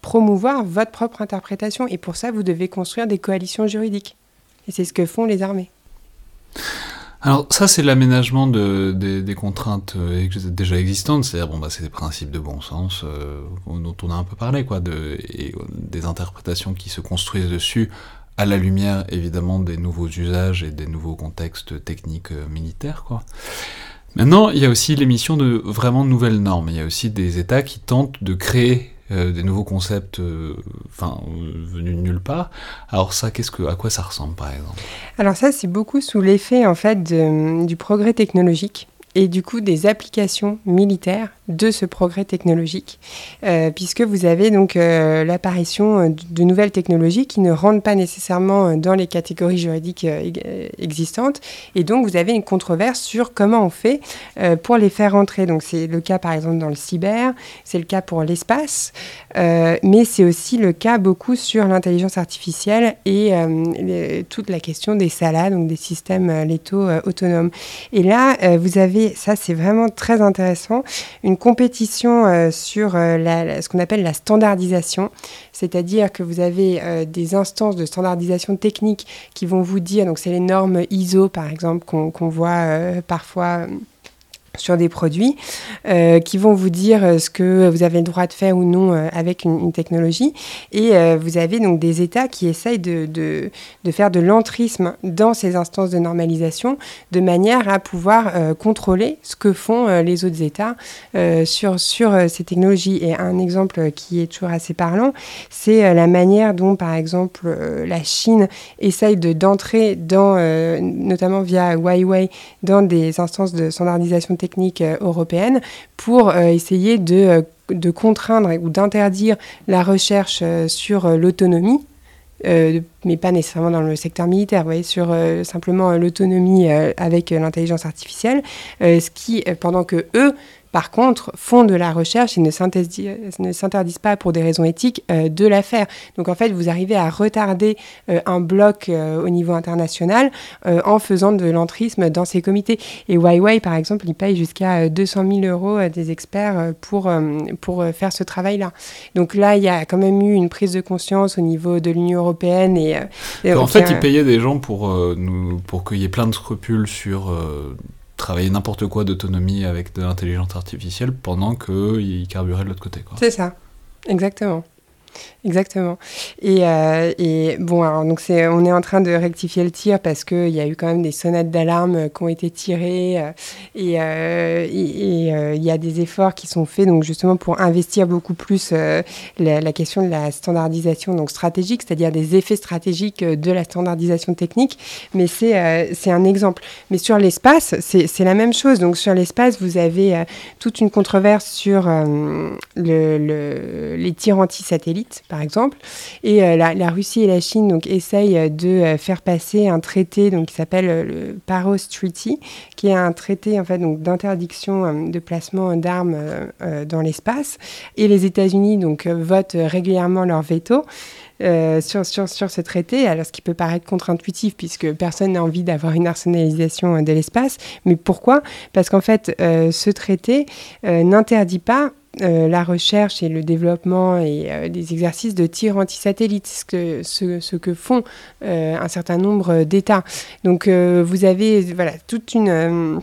promouvoir votre propre interprétation. Et pour ça, vous devez construire des coalitions juridiques. Et c'est ce que font les armées. Alors ça c'est l'aménagement de, des, contraintes déjà existantes, c'est-à-dire bon bah c'est des principes de bon sens dont on a un peu parlé quoi, des interprétations qui se construisent dessus à la lumière évidemment des nouveaux usages et des nouveaux contextes techniques euh, militaires. Quoi. Maintenant, il y a aussi l'émission de vraiment nouvelles normes. Il y a aussi des États qui tentent de créer euh, des nouveaux concepts, euh, enfin venus de nulle part. Alors ça, qu'est-ce que, à quoi ça ressemble par exemple? Alors ça, c'est beaucoup sous l'effet en fait du progrès technologique et du coup des applications militaires de ce progrès technologique, puisque vous avez donc l'apparition de nouvelles technologies qui ne rentrent pas nécessairement dans les catégories juridiques existantes, et donc vous avez une controverse sur comment on fait pour les faire rentrer. Donc c'est le cas par exemple dans le cyber, c'est le cas pour l'espace, mais c'est aussi le cas beaucoup sur l'intelligence artificielle et toute la question des SALA, donc des systèmes létaux autonomes. Et là, vous avez, ça c'est vraiment très intéressant, une compétition euh, sur euh, ce qu'on appelle la standardisation, c'est-à-dire que vous avez euh, des instances de standardisation technique qui vont vous dire, donc c'est les normes ISO par exemple qu'on voit parfois sur des produits euh, qui vont vous dire euh, ce que vous avez le droit de faire ou non euh, avec une, technologie. Et vous avez donc des États qui essayent de, de, de faire de l'entrisme dans ces instances de normalisation de manière à pouvoir contrôler ce que font les autres États sur, ces technologies. Et un exemple qui est toujours assez parlant, c'est la manière dont, par exemple, la Chine essaye d'entrer dans, notamment via Huawei, dans des instances de standardisation techniques euh, européennes pour euh, essayer de, euh, de contraindre ou d'interdire la recherche sur l'autonomie mais pas nécessairement dans le secteur militaire, vous voyez, sur simplement l'autonomie avec l'intelligence artificielle, ce qui, pendant que eux par contre, font de la recherche et ne s'interdisent pas pour des raisons éthiques euh, de la faire. Donc en fait, vous arrivez à retarder euh, un bloc euh, au niveau international en faisant de l'entrisme dans ces comités. Et Huawei, par exemple, il paye jusqu'à 200 000 euros des experts pour, pour faire ce travail-là. Donc là, il y a quand même eu une prise de conscience au niveau de l'Union européenne. Et, en fait, ils payaient des gens pour, nous, pour qu'il y ait plein de scrupules sur travailler n'importe quoi d'autonomie avec de l'intelligence artificielle pendant qu'il carburait de l'autre côté. C'est ça, exactement. Exactement. Et, euh, et, bon, alors, donc c'est, on est en train de rectifier le tir parce qu'il y a eu quand même des sonnettes d'alarme qui ont été tirées euh, et euh, il y a des efforts qui sont faits donc justement pour investir beaucoup plus la, question de la standardisation donc stratégique, c'est-à-dire des effets stratégiques de la standardisation technique. Mais c'est, c'est un exemple. Mais sur l'espace, c'est, la même chose. Donc sur l'espace, vous avez toute une controverse sur le, le, les tirs anti-satellites par exemple. Et euh, la, Russie et la Chine donc, essayent euh, de euh, faire passer un traité donc, qui s'appelle le Paros Treaty, qui est un traité en fait, d'interdiction de placement d'armes dans l'espace. Et les États-Unis donc, votent régulièrement leur veto. sur, sur, sur, ce traité, alors ce qui peut paraître contre-intuitif puisque personne n'a envie d'avoir une arsenalisation de l'espace. Mais pourquoi? Parce qu'en fait, ce traité n'interdit pas euh, la recherche et le développement et euh, des exercices de tir anti-satellite, ce que, ce, que font euh, un certain nombre d'États. Donc vous avez voilà, toute une...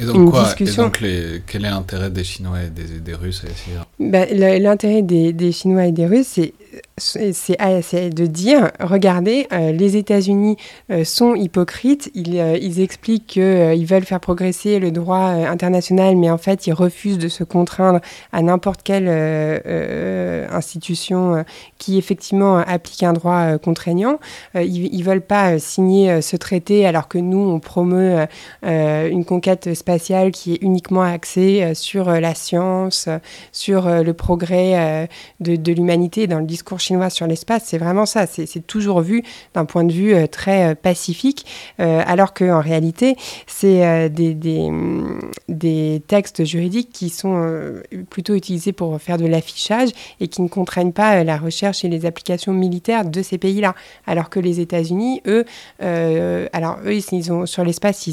Et donc, quoi, et donc quel est l'intérêt des Chinois et des, des Russes à essayer bah, L'intérêt des, des, Chinois et des Russes, c'est c'est de dire, regardez, euh, les États-Unis euh, sont hypocrites, ils, euh, ils expliquent qu'ils veulent faire progresser le droit international, mais en fait, ils refusent de se contraindre à n'importe quelle institution qui effectivement applique un droit contraignant. ils ne veulent pas signer ce traité alors que nous, on promeut une conquête spatiale qui est uniquement axée sur la science, sur le progrès de, de l'humanité dans le discours chinois sur l'espace, c'est vraiment ça. C'est toujours vu d'un point de vue euh, très euh, pacifique, euh, alors qu'en réalité, c'est des, des, textes juridiques qui sont plutôt utilisés pour faire de l'affichage et qui ne contraignent pas la recherche et les applications militaires de ces pays-là. Alors que les États-Unis, eux, alors eux, ils ont, sur l'espace,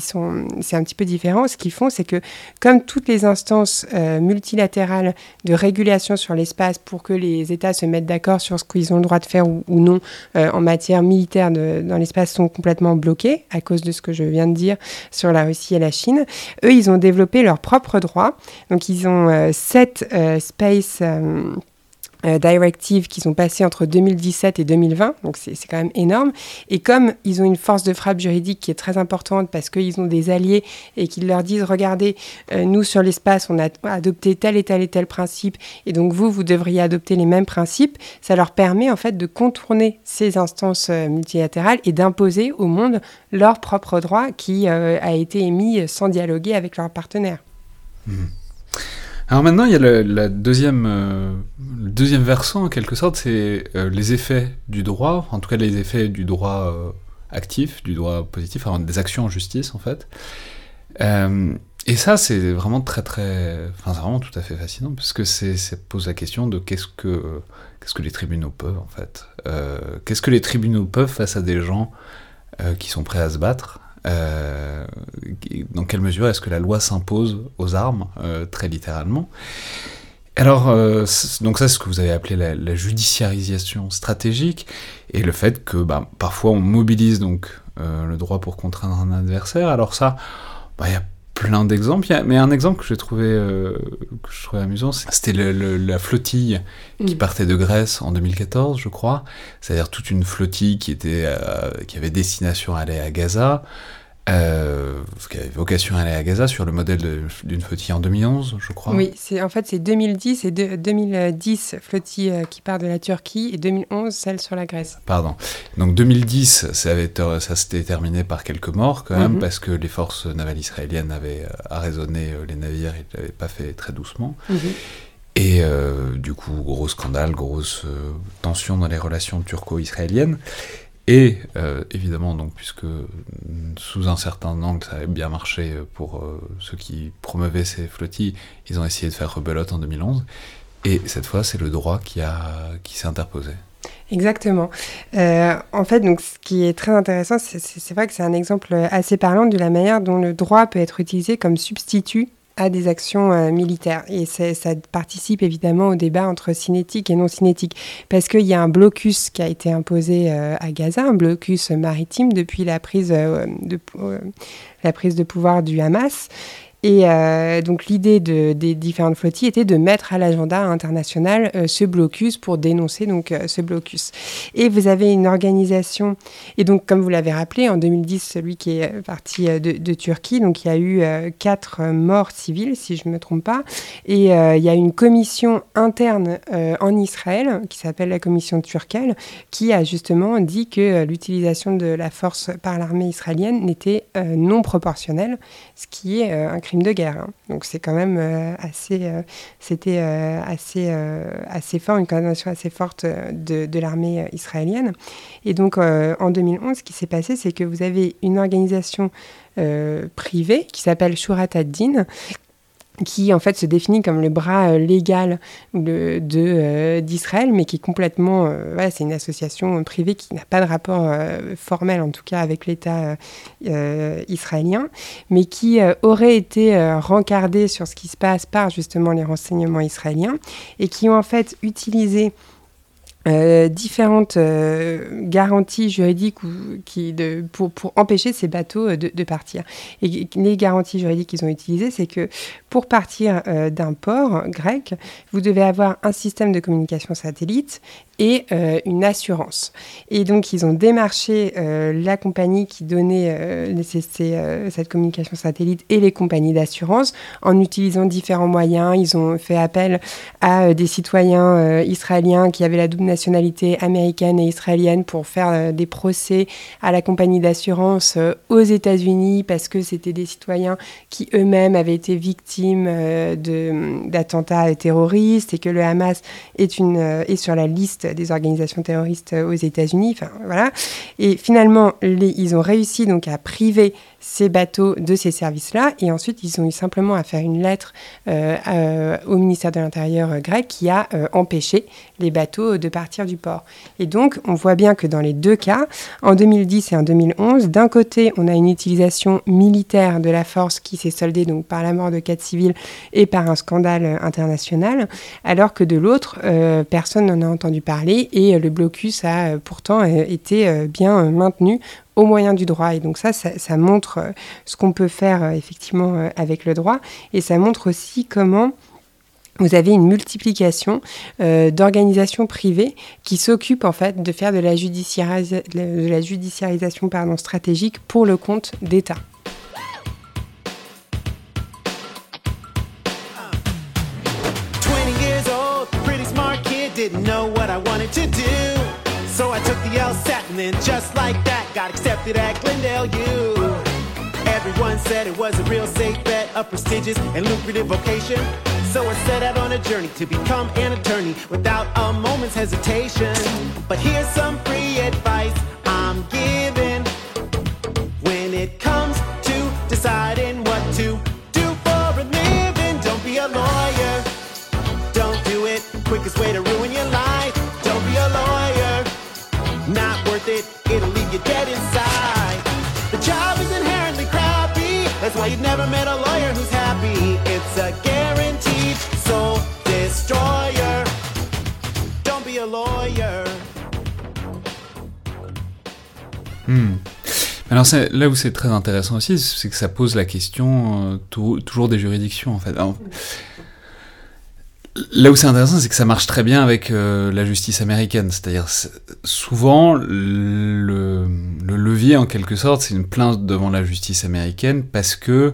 c'est un petit peu différent. Ce qu'ils font, c'est que comme toutes les instances multilatérales de régulation sur l'espace pour que les États se mettent d'accord sur ce qu'ils ont le droit de faire ou, non euh, en matière militaire dans l'espace sont complètement bloqués à cause de ce que je viens de dire sur la Russie et la Chine. Eux, ils ont développé leurs propres droits. Donc, ils ont euh, sept euh, space directives qui sont passées entre 2017 et 2020, donc c'est quand même énorme. Et comme ils ont une force de frappe juridique qui est très importante parce qu'ils ont des alliés et qu'ils leur disent, regardez, euh, nous sur l'espace, on a adopté tel et tel et tel principe, et donc vous, vous devriez adopter les mêmes principes, ça leur permet en fait de contourner ces instances euh, multilatérales et d'imposer au monde leur propre droit qui a été émis sans dialoguer avec leurs partenaires. Mmh. Alors maintenant, il y a le, deuxième, euh, deuxième versant, en quelque sorte, c'est euh, les effets du droit, en tout cas les effets du droit euh, actif, du droit positif, enfin, des actions en justice, en fait. et ça, c'est vraiment très, très... Enfin, c'est vraiment tout à fait fascinant, parce que ça pose la question de qu'est-ce que, qu'est-ce que les tribunaux peuvent, en fait. qu'est-ce que les tribunaux peuvent face à des gens qui sont prêts à se battre euh, dans quelle mesure est-ce que la loi s'impose aux armes, euh, très littéralement alors, euh, donc ça, c'est ce que vous avez appelé la, judiciarisation stratégique, et le fait que bah, parfois on mobilise donc le droit pour contraindre un adversaire. Alors ça, bah, il y a plein d'exemples. Mais un exemple que j'ai trouvé, euh, que je trouvais amusant, c'était la flottille qui mm. partait de Grèce en 2014, je crois. C'est-à-dire toute une flottille qui, était, euh, qui avait destination à aller à Gaza euh, qui avait vocation à aller à Gaza sur le modèle d'une flottille en 2011, je crois. Oui, c'est en fait c'est 2010 et 2010 flottille euh, qui part de la Turquie et 2011 celle sur la Grèce. Pardon. Donc 2010, ça, avait, ça s'était terminé par quelques morts quand même mhm. parce que les forces navales israéliennes avaient euh, arraisonné euh, les navires, ils l'avaient pas fait très doucement. Mhm. Et du coup, gros scandale, grosse tension dans les relations turco-israéliennes. Et euh, évidemment, donc, puisque sous un certain angle ça avait bien marché pour euh, ceux qui promeuvaient ces flottilles, ils ont essayé de faire rebelote en 2011. Et cette fois, c'est le droit qui, qui s'est interposé. Exactement. Euh, en fait, donc, ce qui est très intéressant, c'est vrai que c'est un exemple assez parlant de la manière dont le droit peut être utilisé comme substitut à des actions euh, militaires. Et ça participe évidemment au débat entre cinétique et non cinétique. Parce qu'il y a un blocus qui a été imposé euh, à Gaza, un blocus maritime depuis la prise, euh, de, la prise de pouvoir du Hamas. Et euh, donc l'idée de, des différentes flottilles était de mettre à l'agenda international euh, ce blocus pour dénoncer donc euh, ce blocus. Et vous avez une organisation, et donc comme vous l'avez rappelé, en 2010, celui qui est parti de, Turquie, donc il y a eu quatre morts civiles, si je ne me trompe pas, et il y a une commission interne en Israël qui s'appelle la commission turquelle, qui a justement dit que l'utilisation de la force par l'armée israélienne n'était non proportionnelle, ce qui est un crime de guerre. Hein. Donc c'est quand même euh, assez, euh, c'était euh, assez, assez fort, une condamnation assez forte de, de l'armée israélienne. Et donc en 2011, ce qui s'est passé, c'est que vous avez une organisation privée qui s'appelle Shurat ad-Din qui en fait se définit comme le bras euh, légal euh, d'Israël, mais qui est complètement, euh, c'est une association privée qui n'a pas de rapport formel en tout cas avec l'État israélien, mais qui aurait été rencardée sur ce qui se passe par justement les renseignements israéliens et qui ont en fait utilisé euh, différentes euh, garanties juridiques qui, pour, pour, empêcher ces bateaux euh, de, partir. Et les garanties juridiques qu'ils ont utilisées, c'est que pour partir d'un port grec, vous devez avoir un système de communication satellite et euh, une assurance. Et donc, ils ont démarché euh, la compagnie qui donnait euh, cette communication satellite et les compagnies d'assurance en utilisant différents moyens. Ils ont fait appel à des citoyens israéliens qui avaient la double nationalité américaine et israélienne pour faire des procès à la compagnie d'assurance aux États-Unis parce que c'était des citoyens qui eux-mêmes avaient été victimes d'attentats terroristes et que le Hamas est, une, est sur la liste des organisations terroristes aux États-Unis. Enfin, voilà. Et finalement, ils ont réussi donc à priver ces bateaux de ces services-là. Et ensuite, ils ont eu simplement à faire une lettre euh, au ministère de l'Intérieur euh, grec qui a euh, empêché les bateaux de partir du port. Et donc, on voit bien que dans les deux cas, en 2010 et en 2011, d'un côté, on a une utilisation militaire de la force qui s'est soldée donc par la mort de quatre civils et par un scandale international, alors que de l'autre, personne n'en a entendu parler et le blocus a pourtant été bien maintenu au moyen du droit. Et donc ça, ça, montre euh, ce qu'on peut faire euh, effectivement euh, avec le droit. Et ça montre aussi comment vous avez une multiplication d'organisations privées qui s'occupent en fait de faire de la, de la judiciarisation pardon, stratégique pour le compte d'État. So I took the LSAT and then just like that got accepted at Glendale U. Everyone said it was a real safe bet, a prestigious and lucrative vocation. So I set out on a journey to become an attorney without a moment's hesitation. But here's some free advice I'm giving when it comes to deciding it. It'll leave you dead inside. The job is inherently crappy. That's why never met a lawyer who's happy. It's a guaranteed soul destroyer. Don't be a lawyer. Hmm. Alors là où c'est très intéressant aussi, c'est que ça pose la question euh, tou- toujours des juridictions en fait. Là où c'est intéressant, c'est que ça marche très bien avec euh, la justice américaine. C'est-à-dire c'est- souvent le, le levier en quelque sorte, c'est une plainte devant la justice américaine parce que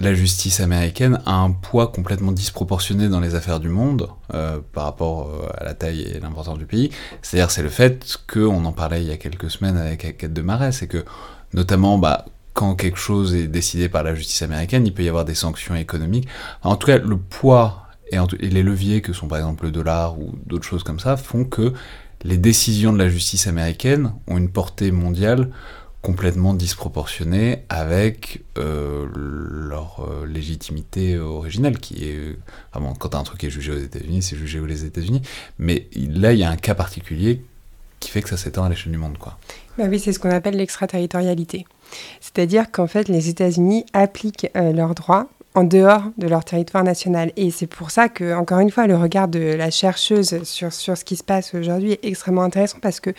la justice américaine a un poids complètement disproportionné dans les affaires du monde euh, par rapport euh, à la taille et l'importance du pays. C'est-à-dire, c'est le fait que, on en parlait il y a quelques semaines avec Agathe de Marais, c'est que, notamment, bah, quand quelque chose est décidé par la justice américaine, il peut y avoir des sanctions économiques. En tout cas, le poids et, les leviers que sont par exemple le dollar ou d'autres choses comme ça font que les décisions de la justice américaine ont une portée mondiale complètement disproportionnée avec euh, leur euh, légitimité originelle qui est euh, vraiment quand un truc est jugé aux États-Unis c'est jugé aux États-Unis mais là il y a un cas particulier qui fait que ça s'étend à l'échelle du monde quoi Bah oui, c'est ce qu'on appelle l'extraterritorialité. C'est-à-dire qu'en fait, les États-Unis appliquent euh, leurs droits en dehors de leur territoire national. Et c'est pour ça que, encore une fois, le regard de la chercheuse sur, sur ce qui se passe aujourd'hui est extrêmement intéressant parce que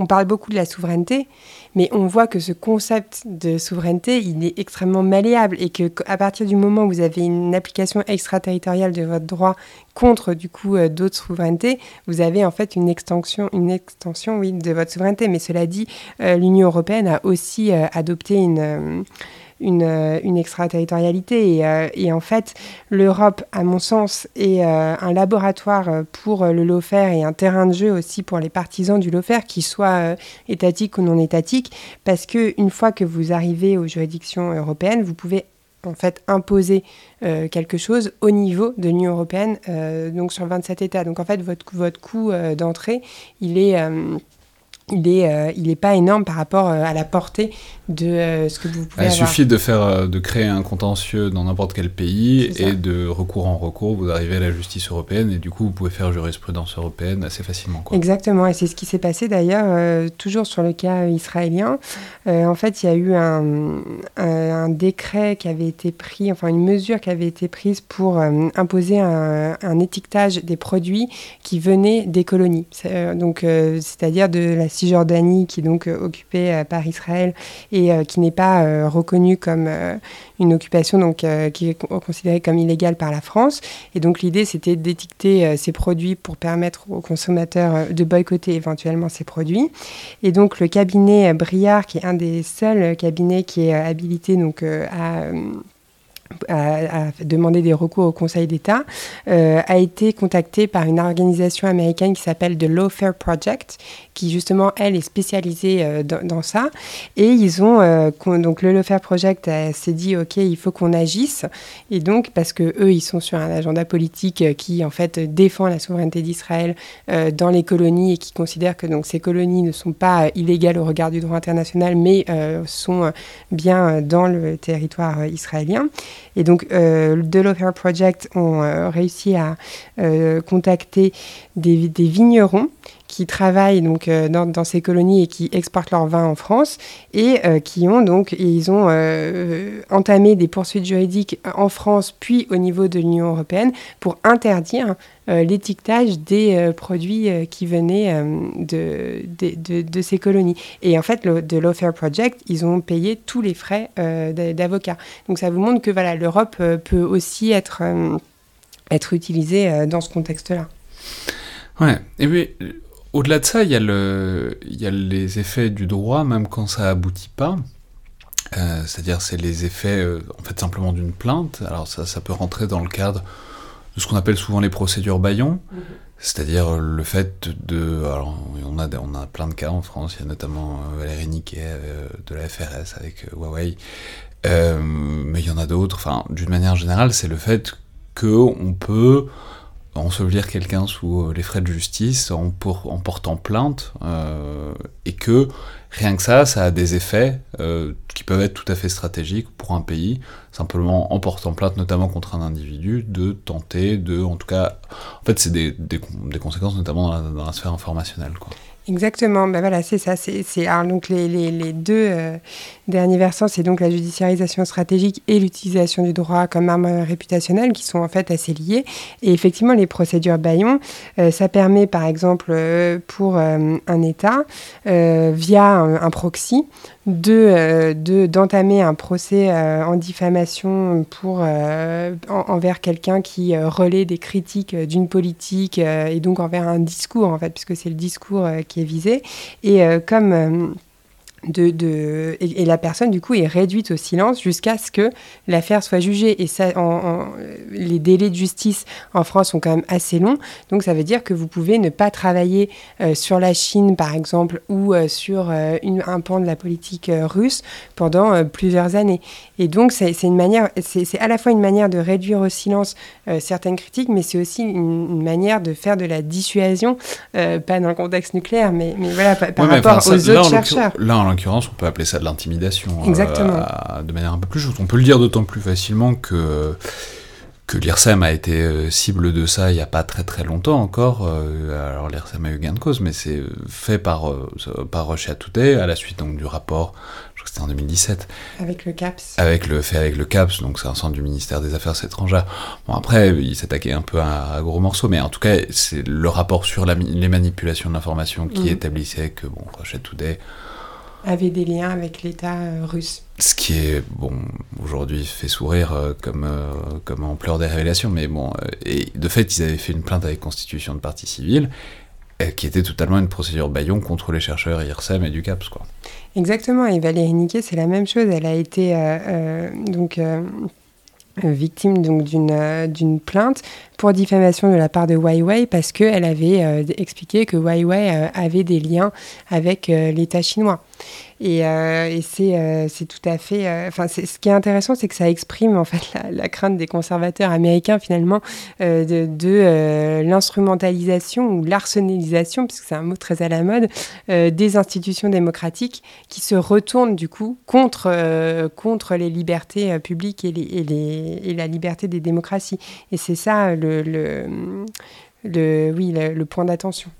on parle beaucoup de la souveraineté, mais on voit que ce concept de souveraineté, il est extrêmement malléable et que à partir du moment où vous avez une application extraterritoriale de votre droit contre du coup euh, d'autres souverainetés, vous avez en fait une extension, une extension oui, de votre souveraineté. Mais cela dit, euh, l'Union européenne a aussi euh, adopté une, une, euh, une extraterritorialité. Et, euh, et en fait, l'Europe, à mon sens, est euh, un laboratoire pour le lawfare et un terrain de jeu aussi pour les partisans du lawfare, qu'ils soient étatiques ou non étatiques, parce que une fois que vous arrivez aux juridictions européennes, vous pouvez en fait imposer quelque chose au niveau de l'Union européenne, euh, donc sur 27 États. Donc en fait, votre, votre coût d'entrée, il est, il est, euh, il est pas énorme par rapport euh, à la portée de euh, ce que vous pouvez il avoir. suffit de faire de créer un contentieux dans n'importe quel pays et de recours en recours vous arrivez à la justice européenne et du coup vous pouvez faire jurisprudence européenne assez facilement quoi. Exactement, et c'est ce qui s'est passé d'ailleurs, euh, toujours sur le cas israélien. En fait, il y a eu un, un, un décret qui avait été pris, enfin une mesure qui avait été prise pour imposer un, un étiquetage des produits qui venaient des colonies. Donc, c'est-à-dire de la Cisjordanie qui est donc euh, occupée euh, par Israël et euh, qui n'est pas reconnue comme une occupation donc qui est con- considérée comme illégale par la France. Et donc l'idée, c'était d'étiqueter ces produits pour permettre aux consommateurs de boycotter éventuellement ces produits. Et donc le cabinet Briard, qui est un des seuls cabinets qui est habilité donc à à, demander des recours au Conseil d'État, a été contacté par une organisation américaine qui s'appelle The Lawfare Project, qui justement, elle, est spécialisée euh, dans, ça. Et ils ont, euh, donc le Lawfare Project s'est dit, OK, il faut qu'on agisse. Et donc, parce que eux, ils sont sur un agenda politique euh, qui, en fait, défend la souveraineté d'Israël dans les colonies et qui considère que donc, ces colonies ne sont pas illégales au regard du droit international, mais sont bien dans le territoire israélien. Et donc, euh, The Lawfare Project ont réussi à contacter des vignerons qui travaillent donc euh, dans, ces colonies et qui exportent leur vin en France et euh, qui ont donc ils ont euh, entamé des poursuites juridiques en France puis au niveau de l'Union européenne pour interdire l'étiquetage des produits qui venaient de, de, de- ces colonies. Et en fait, le, de Lawfare Project, ils ont payé tous les frais euh, d'a- d'avocat. Donc ça vous montre que voilà, l'Europe peut aussi être, être utilisée dans ce contexte-là. Ouais, et puis au-delà de ça, il y, a le, il y a les effets du droit, même quand ça aboutit pas. Euh, C'est-à-dire, c'est les effets, euh, en fait, simplement d'une plainte. Alors, ça, ça peut rentrer dans le cadre de ce qu'on appelle souvent les procédures Bayon. C'est-à-dire euh, le fait de. Alors, on a, on a plein de cas en France. Il y a notamment euh, Valérie Niquet de la FRS avec Huawei. Euh, mais il y en a d'autres. Enfin, d'une manière générale, c'est le fait que on peut ensevelir quelqu'un sous les frais de justice en, en portant plainte et que rien que ça, ça a des effets qui peuvent être tout à fait stratégiques pour un pays, simplement en portant plainte, notamment contre un individu, de tenter de, en tout cas, en fait, c'est des, conséquences notamment dans la, dans la sphère informationnelle. Quoi. Exactement, ben voilà, c'est ça. C'est, donc les, les, deux euh, derniers versants, c'est donc la judiciarisation stratégique et l'utilisation du droit comme arme réputationnelle qui sont en fait assez liés. Et effectivement, les procédures Bayon, euh, ça permet par exemple euh, pour un État, via un, proxy, de, d'entamer un procès en diffamation pour, envers quelqu'un qui relaie des critiques d'une politique et donc envers un discours en fait, puisque c'est le discours qui est visé. Et comme de, de et, la personne du coup est réduite au silence jusqu'à ce que l'affaire soit jugée. Et ça en, les délais de justice en France sont quand même assez longs. Donc ça veut dire que vous pouvez ne pas travailler euh, sur la Chine par exemple ou euh, sur euh, une, un pan de la politique russe pendant plusieurs années. Et donc c'est une manière c'est à la fois une manière de réduire au silence certaines critiques mais c'est aussi une, une, manière de faire de la dissuasion pas dans le contexte nucléaire mais, mais voilà par, par rapport enfin, ça, aux autres chercheurs. là, l'occurrence, on peut appeler ça de l'intimidation. Exactement. Euh, de manière un peu plus juste. On peut le dire d'autant plus facilement que que l'IRSEM a été euh, cible de ça il n'y a pas très très longtemps encore. Euh, alors l'IRSEM a eu gain de cause, mais c'est fait par, par Roche Toutet à la suite donc, du rapport, je crois que c'était en 2017. Avec le CAPS. Avec le, fait avec le CAPS, donc c'est un centre du ministère des Affaires étrangères. Bon après, il s'attaquait un peu à, à, gros morceaux, mais en tout cas, c'est le rapport sur la, les manipulations de l'information qui mmh. établissait que bon, Roche Toutet avait des liens avec l'État euh, russe. Ce qui est, bon, aujourd'hui fait sourire euh, comme, euh, comme ampleur des révélations, mais bon, euh, et de fait, ils avaient fait une plainte avec constitution de partie civile, euh, qui était totalement une procédure baillon contre les chercheurs IRSEM et du CAPS, quoi. Exactement, et Valérie Niquet, c'est la même chose, elle a été, euh, donc victime donc d'une d'une plainte pour diffamation de la part de Huawei parce qu'elle avait euh, expliqué que Huawei euh, avait des liens avec euh, l'État chinois. Et, et c'est tout à fait. Enfin, ce qui est intéressant, c'est que ça exprime en fait la, crainte des conservateurs américains finalement de, l'instrumentalisation ou l'arsenalisation, puisque c'est un mot très à la mode, des institutions démocratiques qui se retournent du coup contre contre les libertés publiques et, les, et, et la liberté des démocraties. Et c'est ça le, le, oui, le, point d'attention.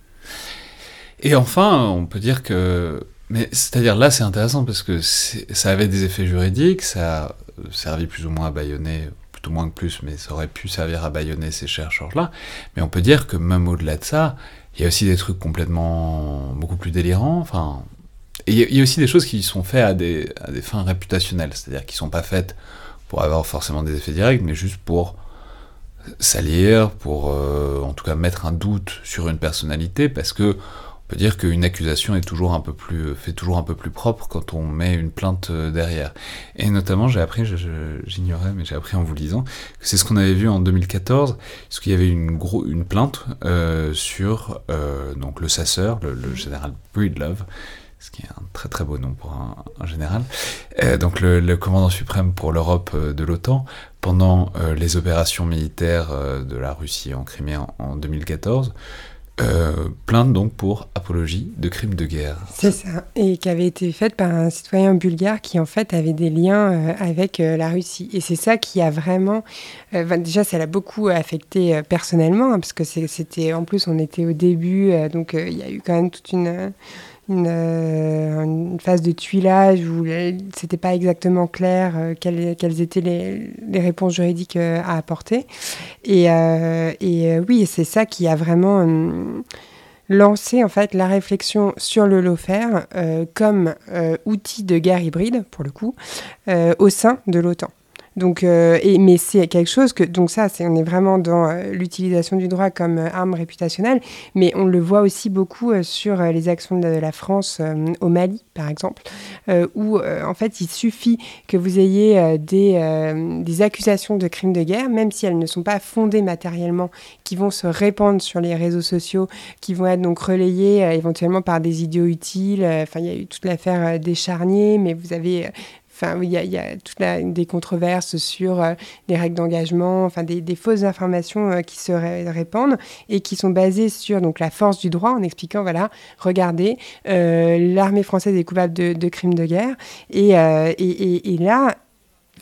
Et enfin, on peut dire que mais c'est-à-dire là, c'est intéressant parce que ça avait des effets juridiques, ça a servi plus ou moins à baïonner, plutôt moins que plus, mais ça aurait pu servir à baïonner ces chercheurs-là. Mais on peut dire que même au-delà de ça, il y a aussi des trucs complètement beaucoup plus délirants. Enfin, il y, a aussi des choses qui sont faites à des, à des fins réputationnelles, c'est-à-dire qui sont pas faites pour avoir forcément des effets directs, mais juste pour salir, pour euh, en tout cas mettre un doute sur une personnalité, parce que on peut dire qu'une accusation est toujours un peu plus fait toujours un peu plus propre quand on met une plainte euh, derrière. Et notamment, j'ai appris, j'ignorais, mais j'ai appris en vous lisant, que c'est ce qu'on avait vu en 2014, parce qu'il y avait une gros une plainte euh, sur donc le sasseur, le, général Breedlove, ce qui est un très très beau nom pour un, général, donc le, commandant suprême pour l'Europe de l'OTAN, pendant euh, les opérations militaires euh, de la Russie en Crimée en, en 2014, euh, plainte donc pour apologie de crimes de guerre. C'est ça, et qui avait été faite par un citoyen bulgare qui en fait avait des liens avec la Russie. Et c'est ça qui a vraiment, déjà ça l'a beaucoup affecté personnellement, hein, parce que c'était, en plus on était au début, donc il y a eu quand même toute une une, euh, une, phase de tuilage où c'était pas exactement clair euh, quelles, étaient les, réponses juridiques euh, à apporter. Et, euh, oui, c'est ça qui a vraiment lancé en fait la réflexion sur le lawfare comme outil de guerre hybride, pour le coup, au sein de l'OTAN. Donc, euh, et, mais c'est quelque chose que, donc ça, c'est, on est vraiment dans euh, l'utilisation du droit comme euh, arme réputationnelle, mais on le voit aussi beaucoup sur les actions de la France au Mali, par exemple, où en fait il suffit que vous ayez des, des accusations de crimes de guerre, même si elles ne sont pas fondées matériellement, qui vont se répandre sur les réseaux sociaux, qui vont être donc relayées éventuellement par des idiots utiles. Enfin, il y a eu toute l'affaire des charniers, mais vous avez enfin, il y a, toute la, des controverses sur les règles d'engagement, enfin, des, fausses informations qui se répandent et qui sont basées sur donc, la force du droit en expliquant, voilà, regardez, l'armée française est coupable de, crimes de guerre. Et, et, et là,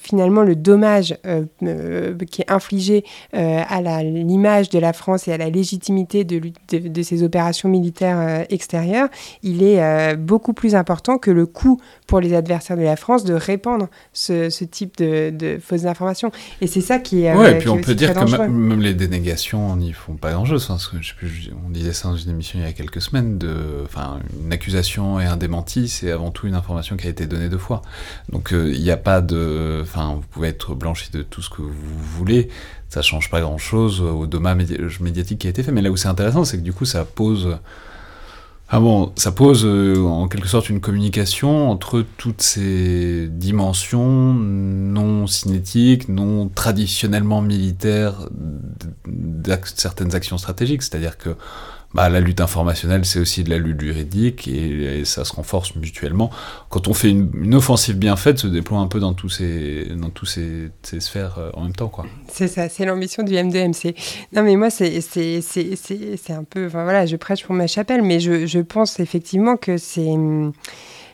finalement le dommage euh, euh, qui est infligé euh, à l'image de la France et à la légitimité de, de, ces opérations militaires extérieures, il est beaucoup plus important que le coût pour les adversaires de la France de répandre ce, type de, fausses informations. Et c'est ça qui est. Oui, et puis on peut dire que même les dénégations n'y font pas grand-chose. on disait ça dans une émission il y a quelques semaines. De, enfin, une accusation et un démenti, c'est avant tout une information qui a été donnée deux fois. Donc il n'y a pas de Vous pouvez être blanchi de tout ce que vous voulez, ça change pas grand chose au dommage médiatique qui a été fait. Mais là où c'est intéressant, c'est que du coup, ça pose. Ah bon, ça pose euh, en quelque sorte une communication entre toutes ces dimensions non cinétiques, non traditionnellement militaires de certaines actions stratégiques. C'est-à-dire que bah, la lutte informationnelle, c'est aussi de la lutte juridique et, ça se renforce mutuellement. Quand on fait une, offensive bien faite, se déploie un peu dans tous ces, dans tous ces, ces sphères euh, en même temps. quoi. C'est ça, c'est l'ambition du M2MC. Non, mais moi, c'est, un peu. Enfin, voilà, je prêche pour ma chapelle, mais je, je pense effectivement que c'est.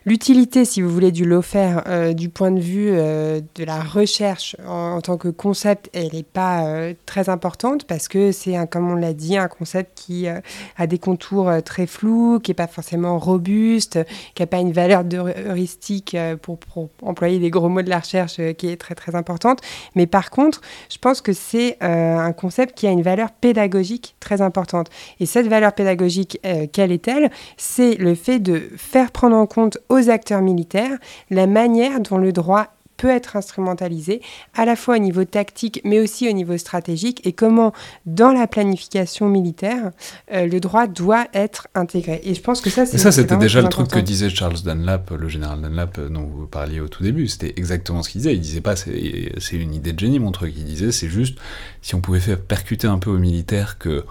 L'utilité, si vous voulez, du LOFER euh, du point de vue euh, de la recherche en, tant que concept, elle n'est pas euh, très importante parce que c'est, comme on l'a dit, un concept qui a des contours très flous, qui n'est pas forcément robuste, qui n'a pas une valeur de heuristique pour, pour, employer les gros mots de la recherche qui est très très importante. Mais par contre, je pense que c'est un concept qui a une valeur pédagogique très importante. Et cette valeur pédagogique, quelle est-elle? C'est le fait de faire prendre en compte aux acteurs militaires la manière dont le droit peut être instrumentalisé, à la fois au niveau tactique, mais aussi au niveau stratégique, et comment, dans la planification militaire, euh, le droit doit être intégré. Et je pense que ça, c'est... ça, c'était déjà le truc que disait Charles Dunlap, le général Dunlap euh, dont vous parliez au tout début. C'était exactement ce qu'il disait. Il disait pas, c'est une idée de génie, mon truc. Il disait, c'est juste, si on pouvait faire percuter un peu aux militaires que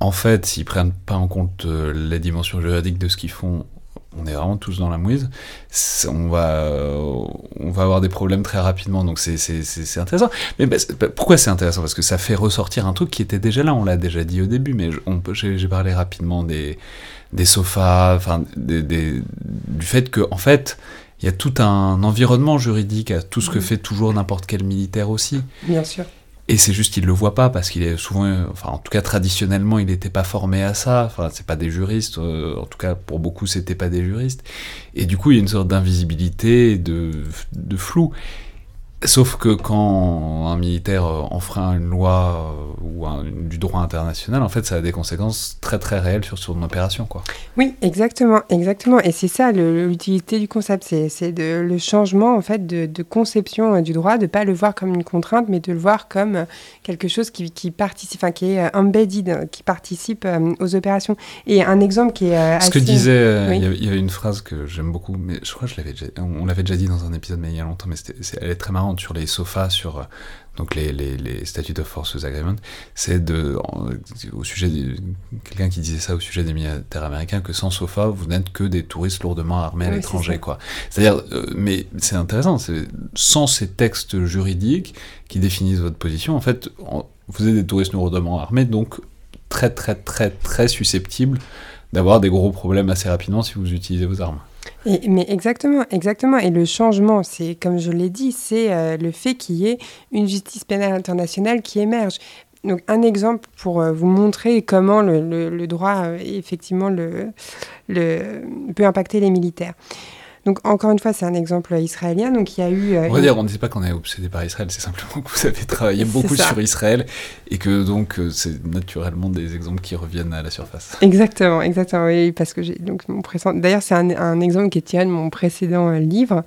en fait, s'ils prennent pas en compte euh, la dimension juridique de ce qu'ils font, on est vraiment tous dans la mouise, on va, on va avoir des problèmes très rapidement, donc c'est intéressant. Mais bah, bah, pourquoi c'est intéressant? Parce que ça fait ressortir un truc qui était déjà là, on l'a déjà dit au début, mais j'ai parlé rapidement des, des sofas, enfin, du fait que, en fait, il y a tout un environnement juridique à tout ce que fait toujours n'importe quel militaire aussi. Bien sûr. Et c'est juste qu'il le voit pas parce qu'il est souvent, enfin en tout cas traditionnellement, il n'était pas formé à ça. Enfin, c'est pas des juristes. Euh, en tout cas, pour beaucoup, c'était pas des juristes. Et du coup, il y a une sorte d'invisibilité, de, de flou. Sauf que quand un militaire enfreint une loi euh, ou du droit international, en fait, ça a des conséquences très très réelles sur son opération, quoi. Oui, exactement, exactement. Et c'est ça l'utilité du concept, c'est le changement en fait de, conception euh, du droit, de pas le voir comme une contrainte, mais de le voir comme euh, quelque chose qui, qui participe, enfin qui est embedded, qui participe aux opérations. Et un exemple qui est Ce que disait, il y avait une phrase que j'aime beaucoup, mais je crois que je l'avais on l'avait déjà dit dans un épisode mais il y a longtemps, mais elle est très marrante sur les sofas, sur euh, donc les, les, les Statutes of Forces Agreement, c'est de, au sujet de, quelqu'un qui disait ça au sujet des militaires américains, que sans sofa, vous n'êtes que des touristes lourdement armés à l'étranger, quoi. C'est-à-dire, euh, mais c'est intéressant, c'est sans ces textes juridiques qui définissent votre position, en fait, vous êtes des touristes lourdement armés, donc très très très très susceptibles d'avoir des gros problèmes assez rapidement si vous utilisez vos armes mais exactement, exactement. Et le changement, c'est comme je l'ai dit, c'est euh, le fait qu'il y ait une justice pénale internationale qui émerge. Donc un exemple pour euh, vous montrer comment le, droit, euh, effectivement, le, peut impacter les militaires. Donc, encore une fois, c'est un exemple israélien. Donc, il y a eu. Euh, on va dire, on ne dit pas qu'on est obsédé par Israël, c'est simplement que vous avez travaillé beaucoup sur Israël et que donc euh, c'est naturellement des exemples qui reviennent à la surface. Exactement, exactement. Oui, parce que j'ai donc mon précédent. D'ailleurs, c'est un, exemple qui est tiré de mon précédent euh, livre.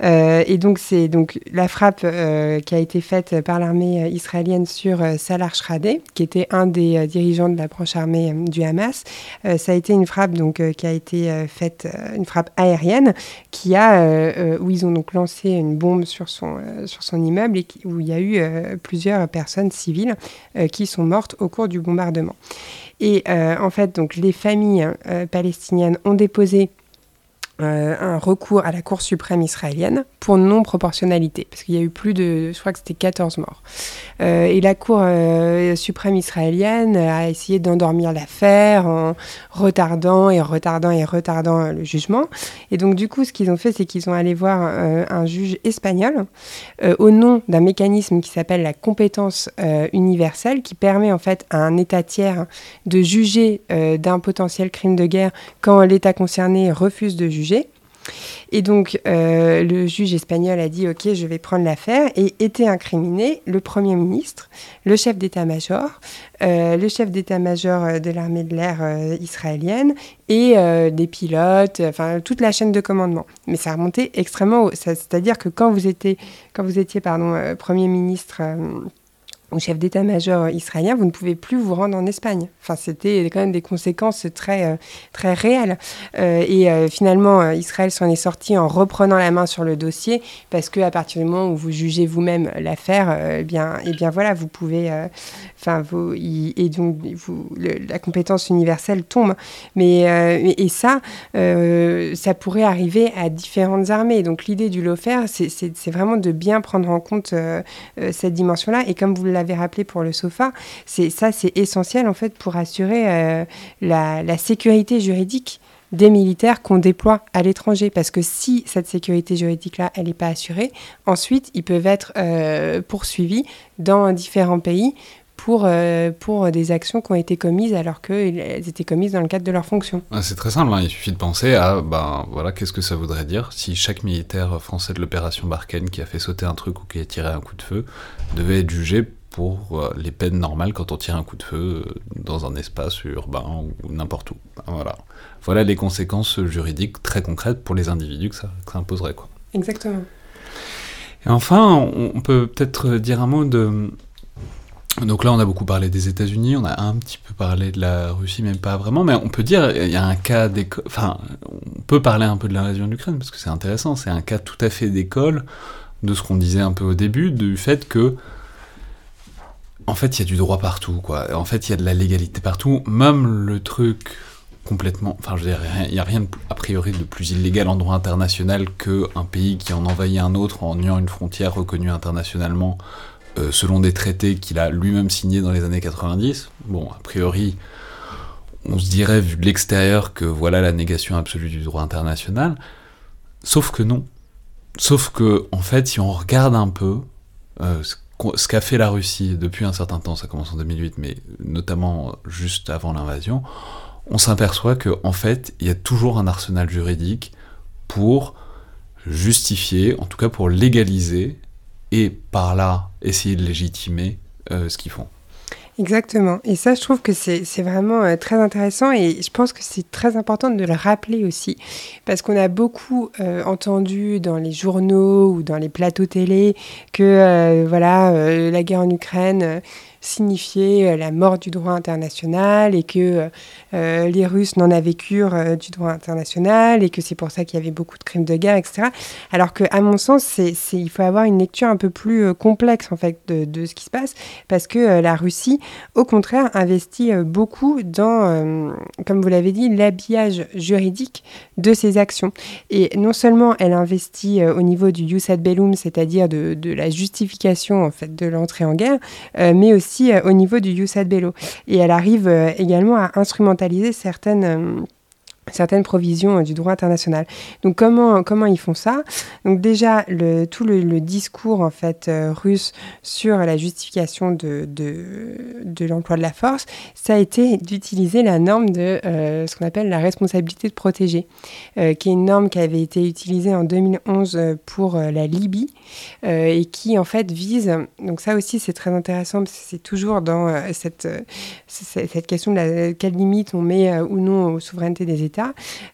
et donc, c'est donc la frappe qui a été faite par l'armée israélienne sur Salah Shradeh, qui était un des dirigeants de la branche armée du Hamas. ça a été une frappe donc qui a été faite, une frappe aérienne qui a, euh, euh, où ils ont donc lancé une bombe sur son, euh, sur son immeuble et où il y a eu plusieurs personnes civiles qui sont mortes au cours du bombardement. Et en fait, donc, les familles palestiniennes ont déposé euh, un recours à la Cour suprême israélienne pour non-proportionnalité, parce qu'il y a eu plus de, je crois que c'était 14 morts. Euh, et la Cour euh, suprême israélienne a essayé d'endormir l'affaire en retardant et retardant et retardant le jugement. Et donc du coup, ce qu'ils ont fait, c'est qu'ils ont allé voir un juge espagnol au nom d'un mécanisme qui s'appelle la compétence universelle, qui permet en fait à un État tiers de juger d'un potentiel crime de guerre quand l'État concerné refuse de juger et donc, euh, le juge espagnol a dit Ok, je vais prendre l'affaire et était incriminé le Premier ministre, le chef d'état-major, euh, le chef d'état-major euh, de l'armée de l'air israélienne et des pilotes, enfin toute la chaîne de commandement. Mais ça remontait extrêmement haut. C'est-à-dire que quand vous étiez, Premier ministre au chef d'état-major israélien, vous ne pouvez plus vous rendre en Espagne. Enfin, c'était quand même des conséquences très, euh, réelles. Euh, et euh, finalement, Israël s'en est sorti en reprenant la main sur le dossier, parce que à partir du moment où vous jugez vous-même l'affaire, eh eh bien voilà, vous pouvez, enfin, et donc la compétence universelle tombe. Mais et ça, ça pourrait arriver à différentes armées. Donc l'idée du LOFER, c'est vraiment de bien prendre en compte cette dimension-là. Et comme vous l'avez rappelé pour le sofa, c'est ça, c'est essentiel en fait pour assurer euh, la, sécurité juridique des militaires qu'on déploie à l'étranger. Parce que si cette sécurité juridique-là, elle n'est pas assurée, ensuite, ils peuvent être euh, poursuivis dans différents pays pour, euh, pour des actions qui ont été commises alors qu'elles étaient commises dans le cadre de leur fonction. C'est très simple, hein. il suffit de penser à ben, voilà, qu'est-ce que ça voudrait dire si chaque militaire français de l'opération Barkhane qui a fait sauter un truc ou qui a tiré un coup de feu devait être jugé pour euh, les peines normales quand on tire un coup de feu euh, dans un espace urbain ou n'importe où. Voilà. voilà les conséquences juridiques très concrètes pour les individus que ça, imposerait. Quoi. Exactement. Et enfin, on peut peut-être dire un mot de... Donc là, on a beaucoup parlé des États-Unis, on a un petit peu parlé de la Russie, même pas vraiment, mais on peut dire, il y a un cas d'école, enfin, on peut parler un peu de l'invasion de l'Ukraine, parce que c'est intéressant, c'est un cas tout à fait d'école de ce qu'on disait un peu au début, du fait que en fait, il y a du droit partout, quoi. En fait, il y a de la légalité partout. Même le truc complètement. Enfin, je veux dire, il n'y a rien a priori de plus illégal en droit international qu'un pays qui en envahit un autre en niant une frontière reconnue internationalement euh, selon des traités qu'il a lui-même signés dans les années 90. Bon, a priori, on se dirait, vu de l'extérieur, que voilà la négation absolue du droit international. Sauf que non. Sauf que, en fait, si on regarde un peu euh, ce qu'a fait la Russie depuis un certain temps, ça commence en 2008, mais notamment juste avant l'invasion, on s'aperçoit qu'en en fait, il y a toujours un arsenal juridique pour justifier, en tout cas pour légaliser, et par là essayer de légitimer euh, ce qu'ils font. Exactement. Et ça, je trouve que c'est vraiment euh, très intéressant et je pense que c'est très important de le rappeler aussi. Parce qu'on a beaucoup euh, entendu dans les journaux ou dans les plateaux télé que voilà, la guerre en Ukraine signifier euh, la mort du droit international et que euh, les Russes n'en avaient cure euh, du droit international et que c'est pour ça qu'il y avait beaucoup de crimes de guerre, etc. Alors que, à mon sens, c'est, il faut avoir une lecture un peu plus complexe en fait de, de, ce qui se passe parce que la Russie, au contraire, investit beaucoup dans, comme vous l'avez dit, l'habillage juridique de ses actions. Et non seulement elle investit au niveau du jus ad bellum, c'est-à-dire de, de, la justification en fait de l'entrée en guerre, mais aussi euh, au niveau du Youssad Bello. Et elle arrive euh, également à instrumentaliser certaines euh, certaines provisions euh, du droit international. Donc comment, comment ils font ça? Donc déjà, le, tout le, discours en fait euh, russe sur la justification de, de, l'emploi de la force, ça a été d'utiliser la norme de euh, ce qu'on appelle la responsabilité de protéger, qui est une norme qui avait été utilisée en 2011 pour la Libye et qui en fait vise, donc ça aussi c'est très intéressant parce que c'est toujours dans cette, cette question de la, quelle limite on met ou non aux souverainetés des États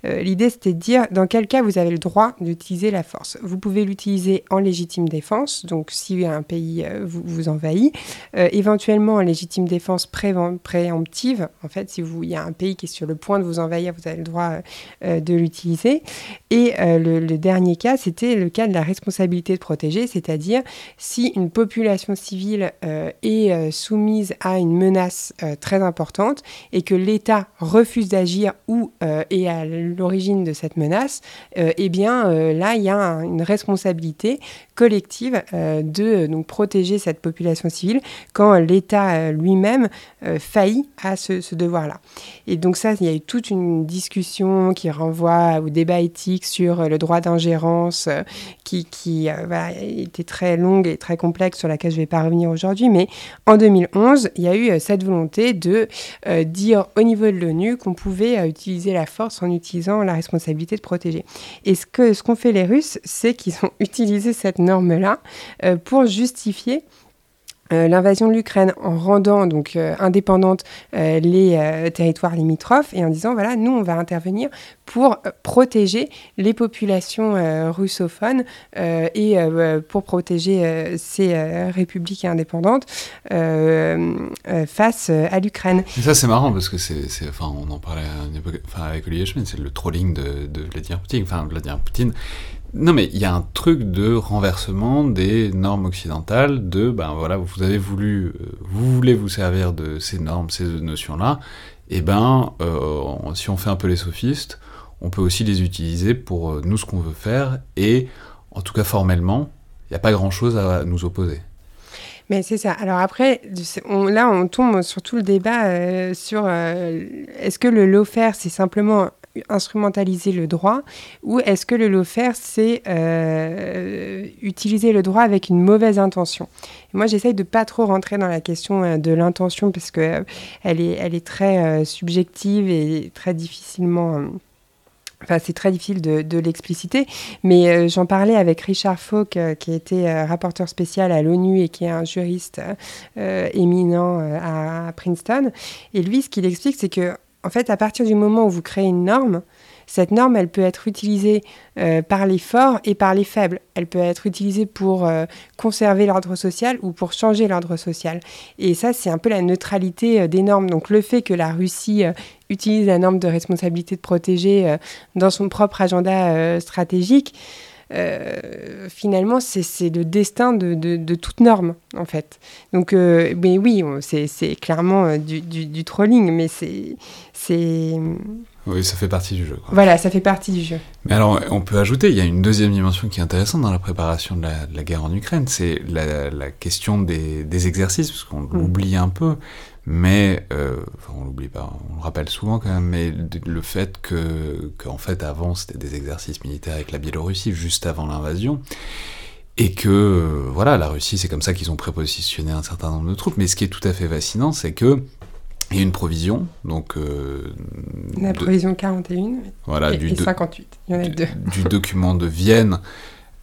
euh, l'idée, c'était de dire dans quel cas vous avez le droit d'utiliser la force. Vous pouvez l'utiliser en légitime défense, donc si un pays euh, vous, envahit, euh, éventuellement en légitime défense préemptive, en fait, si il y a un pays qui est sur le point de vous envahir, vous avez le droit de l'utiliser. Et le, le, dernier cas, c'était le cas de la responsabilité de protéger, c'est-à-dire si une population civile est soumise à une menace très importante et que l'État refuse d'agir ou est à l'origine de cette menace, eh bien là, il y a une responsabilité collective de donc, protéger cette population civile quand l'État lui-même faillit à ce, devoir-là. Et donc ça, il y a eu toute une discussion qui renvoie au débat éthique sur le droit d'ingérence qui, qui était très longue et très complexe sur laquelle je ne vais pas revenir aujourd'hui. Mais en 2011, il y a eu cette volonté de dire au niveau de l'ONU qu'on pouvait euh, utiliser la en utilisant la responsabilité de protéger. Et ce qu'ont ce qu'ont fait les Russes, c'est qu'ils ont utilisé cette norme-là euh, pour justifier euh, l'invasion de l'Ukraine en rendant donc euh, indépendantes euh, les territoires limitrophes et en disant voilà nous on va intervenir pour protéger les populations russophones et pour protéger ces républiques indépendantes face à l'Ukraine. Ça c'est marrant parce que c'est enfin on en parlait avec Olivier Schmitt c'est le trolling de, enfin Vladimir Poutine non, mais il y a un truc de renversement des normes occidentales, de, ben voilà, vous avez voulu, euh, vous voulez vous servir de ces normes, ces notions-là, et ben, euh, si on fait un peu les sophistes, on peut aussi les utiliser pour euh, nous ce qu'on veut faire, et en tout cas formellement, il n'y a pas grand-chose à nous opposer. Mais c'est ça. Alors après, là, on tombe sur tout le débat sur est-ce que le lawfare, c'est simplement instrumentaliser le droit ou est-ce que le lawfare, c'est euh, utiliser le droit avec une mauvaise intention? Moi, j'essaye de pas trop rentrer dans la question euh, de l'intention parce que euh, elle, est, elle est très subjective et très difficilement... Enfin, c'est très difficile de, l'expliciter, mais j'en parlais avec Richard Falk, qui était rapporteur spécial à l'ONU et qui est un juriste éminent à Princeton. Et lui, ce qu'il explique, c'est que en fait, à partir du moment où vous créez une norme, cette norme, elle peut être utilisée euh, par les forts et par les faibles. Elle peut être utilisée pour euh, conserver l'ordre social ou pour changer l'ordre social. Et ça, c'est un peu la neutralité euh, des normes. Donc le fait que la Russie utilise la norme de responsabilité de protéger dans son propre agenda stratégique, finalement, c'est le destin de, toute norme, en fait. Donc, mais oui, c'est clairement euh, du, trolling, mais c'est. Oui, ça fait partie du jeu. Voilà, ça fait partie du jeu. Mais alors, on peut ajouter, il y a une deuxième dimension qui est intéressante dans la préparation de la, guerre en Ukraine, c'est la, question des, exercices, parce qu'on mm. l'oublie un peu, mais euh, enfin, on l'oublie pas, on le rappelle souvent quand même, mais le fait que, qu'en fait avant c'était des exercices militaires avec la Biélorussie juste avant l'invasion, et que euh, voilà, la Russie c'est comme ça qu'ils ont prépositionné un certain nombre de troupes. Mais ce qui est tout à fait fascinant, c'est que il y a une provision, donc euh, la provision 41 voilà, et, du 58, il y en a deux. Du document de Vienne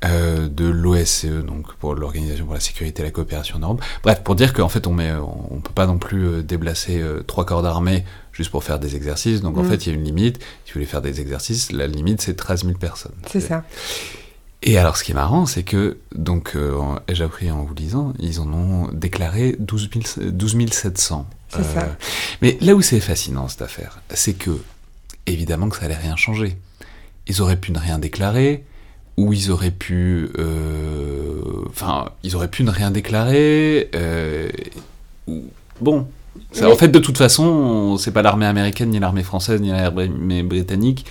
euh, de l'OSCE, donc pour l'Organisation pour la sécurité et la coopération en Europe. Bref, pour dire qu'en fait, on met, on peut pas non plus euh, déplacer euh, trois corps d'armée juste pour faire des exercices. Donc en mm. fait, il y a une limite. Si vous voulez faire des exercices, la limite c'est 13 000 personnes. C'est ça. Et alors, ce qui est marrant, c'est que, donc, ai-je appris en vous lisant, ils en ont déclaré 12, 700. C'est ça. Mais là où c'est fascinant, cette affaire, c'est que, évidemment que ça allait rien changer. Ils auraient pu ne rien déclarer, où ils auraient pu, euh, enfin, ils auraient pu ne rien déclarer. Euh, bon, en fait, de toute façon, c'est pas l'armée américaine, ni l'armée française, ni l'armée britannique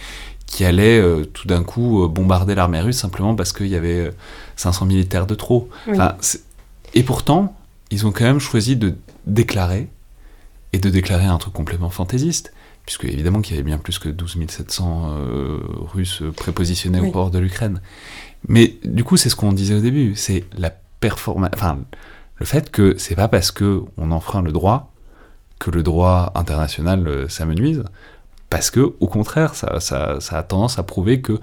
qui allait euh, tout d'un coup bombarder l'armée russe simplement parce qu'il y avait 500 militaires de trop. et pourtant, ils ont quand même choisi de déclarer et de déclarer un truc complètement fantaisiste puisque évidemment qu'il y avait bien plus que 12 700 euh, Russes prépositionnés au port de l'Ukraine. Mais du coup, c'est ce qu'on disait au début, c'est la performance, enfin, le fait que c'est pas parce que on enfreint le droit que le droit international euh, s'amenuise, parce que au contraire, ça, ça, ça, a tendance à prouver que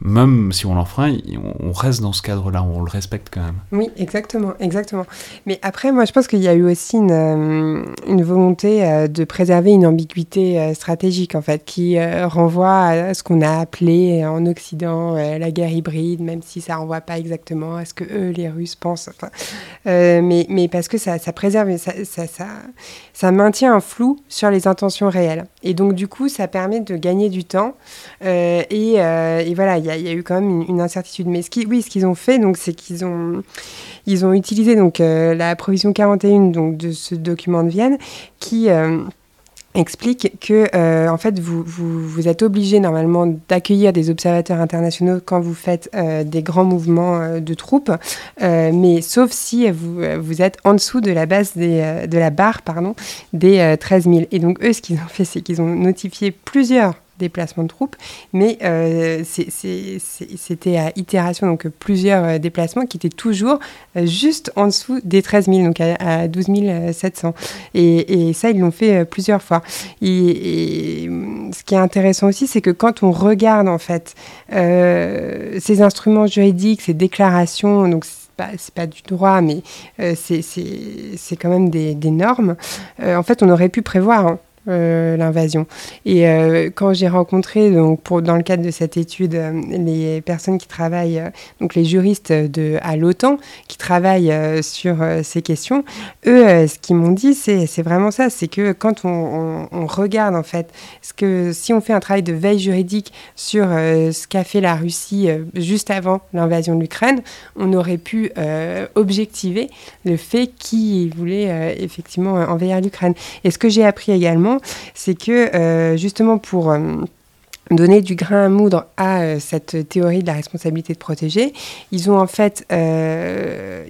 même si on l'enfreint, on reste dans ce cadre-là, on le respecte quand même. Oui, exactement, exactement. Mais après, moi, je pense qu'il y a eu aussi une, euh, volonté euh, de préserver une ambiguïté euh, stratégique, en fait, qui renvoie à ce qu'on a appelé en Occident la guerre hybride, même si ça renvoie pas exactement à ce que eux, les Russes, pensent. Mais, parce que ça, préserve, ça, maintient un flou sur les intentions réelles. Et donc, du coup, ça permet de gagner du temps. et, et voilà, il y, a eu quand même une, incertitude. Mais ce qui, oui, ce qu'ils ont fait, donc, c'est qu'ils ont, ils ont utilisé donc euh, la provision 41 donc de ce document de Vienne qui euh, explique que euh, en fait vous, vous, êtes obligé normalement d'accueillir des observateurs internationaux quand vous faites des grands mouvements de troupes, mais sauf si vous, vous êtes en dessous de la base des, de la barre pardon des euh, 13 000. Et donc eux ce qu'ils ont fait c'est qu'ils ont notifié plusieurs déplacements de troupes, mais euh, c'était à itération, donc euh, plusieurs euh, déplacements qui étaient toujours juste en dessous des 13 000, donc à, à 12 700. Et, et ça, ils l'ont fait plusieurs fois. Et, ce qui est intéressant aussi, c'est que quand on regarde en fait ces instruments juridiques, ces déclarations, donc c'est pas, du droit, mais c'est- quand même des, normes. en fait, on aurait pu prévoir. hein, euh, l'invasion. Et euh, quand j'ai rencontré, donc pour, dans le cadre de cette étude, euh, les personnes qui travaillent, donc les juristes de, à l'OTAN, qui travaillent sur ces questions, eux, ce qu'ils m'ont dit, c'est vraiment ça, c'est que quand on, regarde en fait, ce que si on fait un travail de veille juridique sur ce qu'a fait la Russie juste avant l'invasion de l'Ukraine, on aurait pu objectiver le fait qu'ils voulaient effectivement envahir l'Ukraine. Et ce que j'ai appris également, c'est que euh, justement pour euh, donner du grain à moudre à euh, cette théorie de la responsabilité de protéger, ils ont en fait, il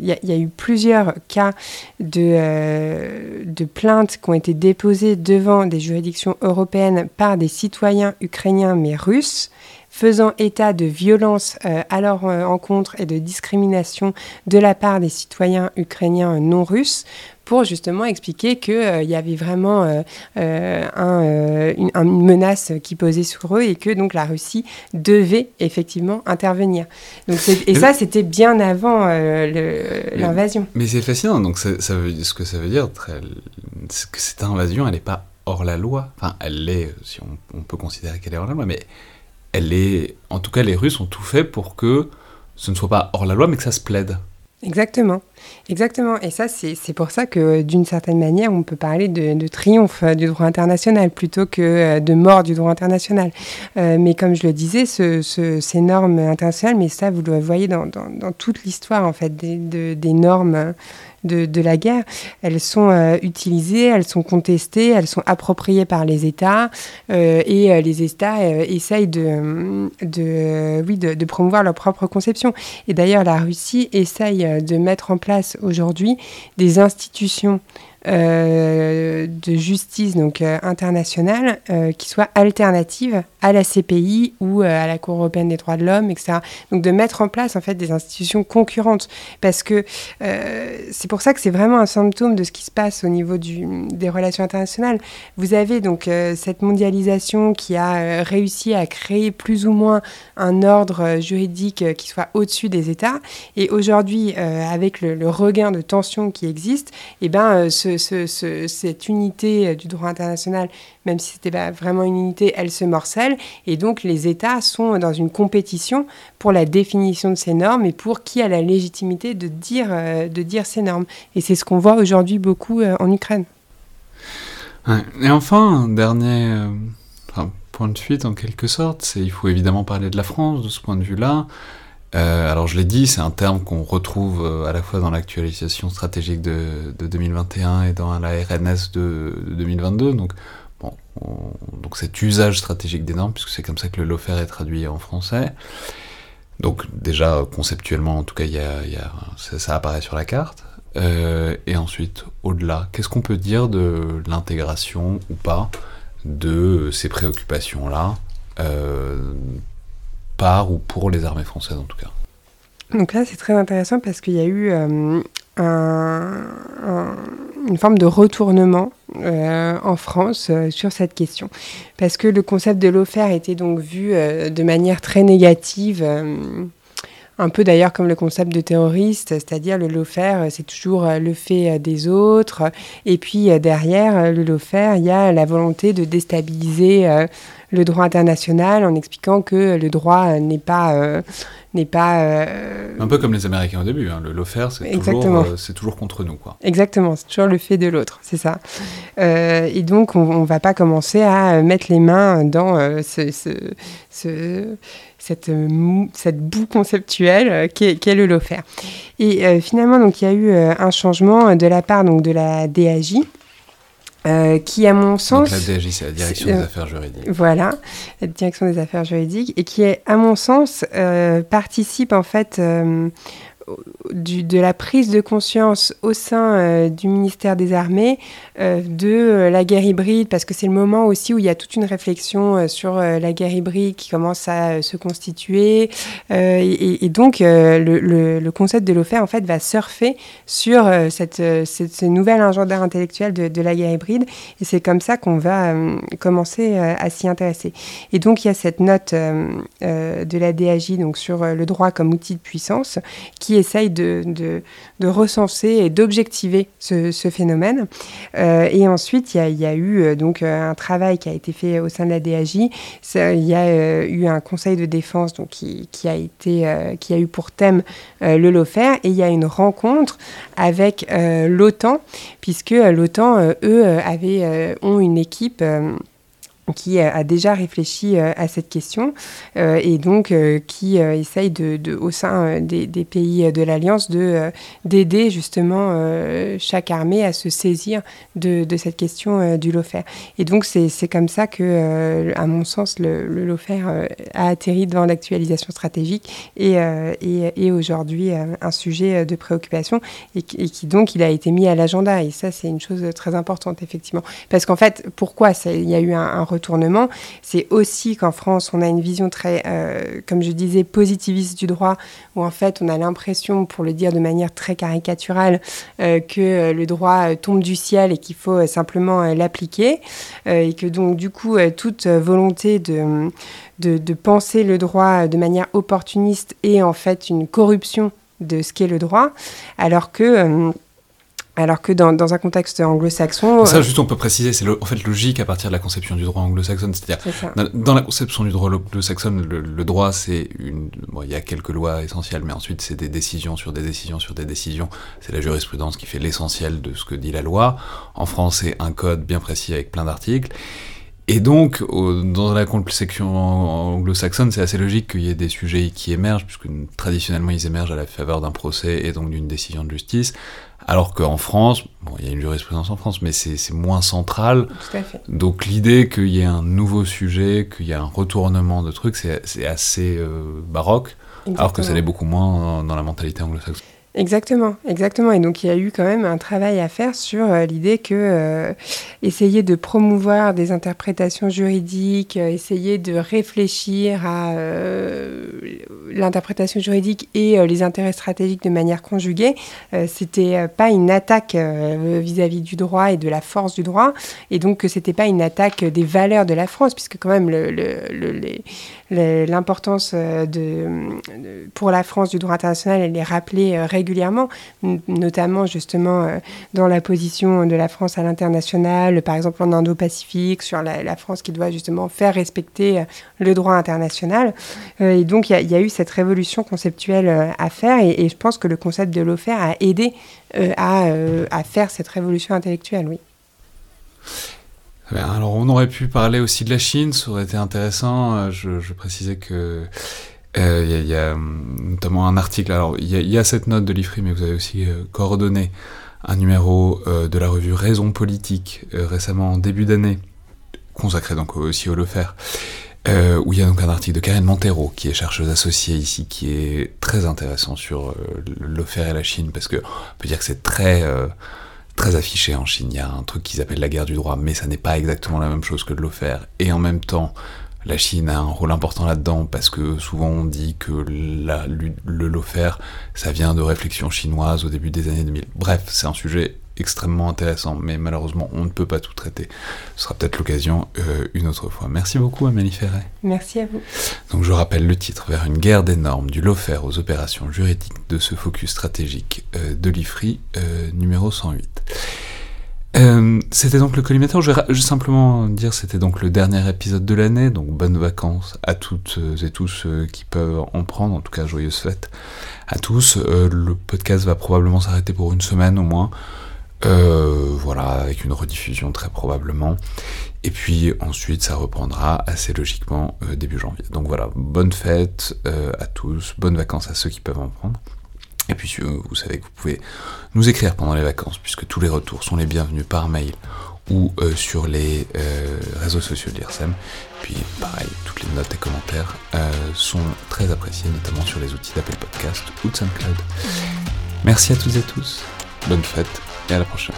y, a- eu plusieurs cas de, de plaintes qui ont été déposées devant des juridictions européennes par des citoyens ukrainiens mais russes faisant état de violences à leur encontre et de discrimination de la part des citoyens ukrainiens non russes pour justement expliquer qu'il y avait vraiment euh, euh, un, euh, une, une menace qui posait sur eux et que donc la Russie devait effectivement intervenir. Donc et ça, c'était bien avant euh, Mais- l'invasion. Mais c'est fascinant, donc ça, ça veut, ce que ça veut dire, c'est que cette invasion, elle n'est pas hors la loi. Enfin, elle l'est, si on, on peut considérer qu'elle est hors la loi, mais elle est. En tout cas, les Russes ont tout fait pour que ce ne soit pas hors la loi, mais que ça se plaide. Exactement, exactement. Et ça, c'est pour ça que d'une certaine manière, on peut parler de, triomphe euh, du droit international plutôt que euh, de mort du droit international. Euh, mais comme je le disais, ce- ce- ces normes internationales, mais ça, vous le voyez dans, dans- toute l'histoire en fait des, de- des normes euh, de, la guerre, elles sont euh, utilisées, elles sont contestées, elles sont appropriées par les États euh, et euh, les États essayent de, oui, de, promouvoir leur propre conception. Et d'ailleurs, la Russie essaye de mettre en place aujourd'hui des institutions euh, de justice donc euh, internationale euh, qui soient alternatives à la CPI ou à la Cour européenne des droits de l'homme, etc. Donc de mettre en place en fait des institutions concurrentes parce que c'est pour ça que c'est vraiment un symptôme de ce qui se passe au niveau des relations internationales. Vous avez donc cette mondialisation qui a réussi à créer plus ou moins un ordre juridique qui soit au-dessus des États. Et aujourd'hui, avec le, regain de tension qui existe, eh ben, euh, ce, ce- ce- cette unité euh, du droit international, même si c'était pas vraiment une unité, elle se morcelle. Et donc les États sont dans une compétition pour la définition de ces normes et pour qui a la légitimité de dire, euh, de dire ces normes. Et c'est ce qu'on voit aujourd'hui beaucoup euh, en Ukraine. Et enfin, un dernier point de fuite en quelque sorte, c'est il faut évidemment parler de la France de ce point de vue-là. Euh, alors je l'ai dit, c'est un terme qu'on retrouve euh, à la fois dans l'actualisation stratégique de, de 2021 et dans la RNS de, de 2022. Donc, bon, on- donc cet usage stratégique des normes, puisque c'est comme ça que le LOFER est traduit en français. Donc déjà conceptuellement, en tout cas, ça, apparaît sur la carte. Euh, et ensuite, au-delà, qu'est-ce qu'on peut dire de l'intégration ou pas de ces préoccupations-là par ou pour les armées françaises en tout cas Donc là, c'est très intéressant parce qu'il y a eu euh, un- un- une forme de retournement euh, en France euh, sur cette question. Parce que le concept de l'offert était donc vu de manière très négative. un peu d'ailleurs comme le concept de terroriste, c'est-à-dire le euh, c'est toujours le fait des autres. Et puis derrière le lawfare, il y a la volonté de déstabiliser le droit international en expliquant que le droit n'est pas euh, n'est pas euh, Un peu comme les Américains au début, hein, le lawfare c'est toujours, euh, toujours contre nous. Quoi. Exactement, c'est toujours le fait de l'autre, c'est ça. Euh, et donc, on ne va pas commencer à mettre les mains dans ce, ce- ce- cette, cette boue conceptuelle qu'est le lawfare. Et finalement, donc, il y a eu un changement de la part donc, de la DAJ euh, qui, à mon sens... Donc la DAJ, c'est la Direction des Affaires Juridiques. Voilà, la Direction des Affaires Juridiques, et qui, à mon sens, participe en fait de la prise de conscience au sein euh, du ministère des Armées euh, de euh, la guerre hybride, parce que c'est le moment aussi où il y a toute une réflexion sur la guerre hybride qui commence à se constituer. Et, donc, le, concept de l'OFER, en fait, va surfer sur cette, cette, ce nouvel agenda intellectuel de, de, la guerre hybride. Et c'est comme ça qu'on va commencer à s'y intéresser. Et donc, il y a cette note de la DAJ donc, sur le droit comme outil de puissance qui essaye de, de, recenser et d'objectiver ce, phénomène. Euh, et ensuite, il y, a eu euh, donc euh, un travail qui a été fait au sein de la DAJ. Il y a eu un conseil de défense donc, qui, qui a, été, qui a eu pour thème le LOFER et il y a une rencontre avec l'OTAN, puisque l'OTAN, eux, avaient, ont une équipe qui a déjà réfléchi euh, à cette question euh, et donc euh, qui essaye de, au sein des, pays de l'Alliance de d'aider justement chaque armée à se saisir de, de cette question du LOFER. Et donc c'est comme ça que, à mon sens, le, le LOFER a atterri devant l'actualisation stratégique et, et, aujourd'hui un sujet de préoccupation et, et, qui donc il a été mis à l'agenda. Et ça c'est une chose très importante effectivement. Parce qu'en fait, pourquoi il y a eu un, un c'est aussi qu'en France, on a une vision très, euh, comme je disais, positiviste du droit, où en fait, on a l'impression, pour le dire de manière très caricaturale, euh, que euh, le droit tombe du ciel et qu'il faut simplement l'appliquer, et que donc, du coup, toute volonté de, de, de penser le droit de manière opportuniste est en fait une corruption de ce qu'est le droit, alors que alors que dans, dans un contexte anglo-saxon... Ça, euh, juste, on peut préciser, c'est en fait logique à partir de la conception du droit anglo-saxon. C'est-à-dire, dans, la conception du droit anglo-saxon, le, droit, c'est une... Bon, il y a quelques lois essentielles, mais ensuite, c'est des décisions sur des décisions sur des décisions. C'est la jurisprudence qui fait l'essentiel de ce que dit la loi. En France, c'est un code bien précis avec plein d'articles. Et donc, dans la conception anglo-saxonne, c'est assez logique qu'il y ait des sujets qui émergent, puisque traditionnellement, ils émergent à la faveur d'un procès et donc d'une décision de justice. Alors qu'en France, bon, il y a une jurisprudence en France, mais c'est moins central. Tout à fait. Donc l'idée qu'il y ait un nouveau sujet, qu'il y ait un retournement de trucs, c'est assez euh, baroque, alors que ça l'est beaucoup moins dans la mentalité anglo-saxonne. Exactement, exactement. Et donc il y a eu quand même un travail à faire sur euh, l'idée que euh, essayer de promouvoir des interprétations juridiques, euh, essayer de réfléchir à l'interprétation juridique et les intérêts stratégiques de manière conjuguée, c'était pas une attaque vis-à-vis du droit et de la force du droit, et donc que c'était pas une attaque des valeurs de la France, puisque quand même l'importance de, pour la France du droit international, elle est rappelée euh, notamment justement euh, dans la position de la France à l'international, par exemple en Indo-Pacifique, sur la, France qui doit justement faire respecter le droit international. Et donc il y, a eu cette révolution conceptuelle à faire et, je pense que le concept de l'OFER a aidé à, faire cette révolution intellectuelle, oui. Alors on aurait pu parler aussi de la Chine, ça aurait été intéressant. Euh, je, précisais que euh, il y, a hum, notamment un article. Alors il y, a cette note de l'IFRI, mais vous avez aussi euh, coordonné un numéro de la revue Raison politique récemment en début d'année, consacré donc aussi au Lefer. où il y a donc un article de Karine Montero, qui est chercheuse associée ici, qui est très intéressant sur l'OFER et la Chine, parce que on peut dire que c'est très très affiché en Chine. Il y a un truc qu'ils appellent la guerre du droit, mais ça n'est pas exactement la même chose que de l'OFER. Et en même temps, la Chine a un rôle important là-dedans parce que souvent on dit que la, le LOFER, ça vient de réflexions chinoises au début des années 2000. Bref, c'est un sujet extrêmement intéressant, mais malheureusement, on ne peut pas tout traiter. Ce sera peut-être l'occasion euh, une autre fois. Merci beaucoup, Amélie Ferret. Merci à vous. Donc, je rappelle le titre Vers une guerre des normes, du LOFER aux opérations juridiques de ce focus stratégique euh, de l'IFRI, euh, numéro 108. C'était donc le collimateur. Je vais simplement dire c'était donc le dernier épisode de l'année, donc bonnes vacances à toutes et tous qui peuvent en prendre, en tout cas joyeuses fêtes à tous. le podcast va probablement s'arrêter pour une semaine au moins. Euh, voilà, avec une rediffusion très probablement. Et puis ensuite, ça reprendra assez logiquement euh, début janvier. Donc voilà, bonne fête euh, à tous, bonnes vacances à ceux qui peuvent en prendre. Et puis vous savez que vous pouvez nous écrire pendant les vacances, puisque tous les retours sont les bienvenus par mail ou sur les réseaux sociaux de l'IRSEM. Puis pareil, toutes les notes et commentaires sont très appréciés, notamment sur les outils d'Apple Podcast ou de SoundCloud. Merci à tous et tous, bonne fête et à la prochaine.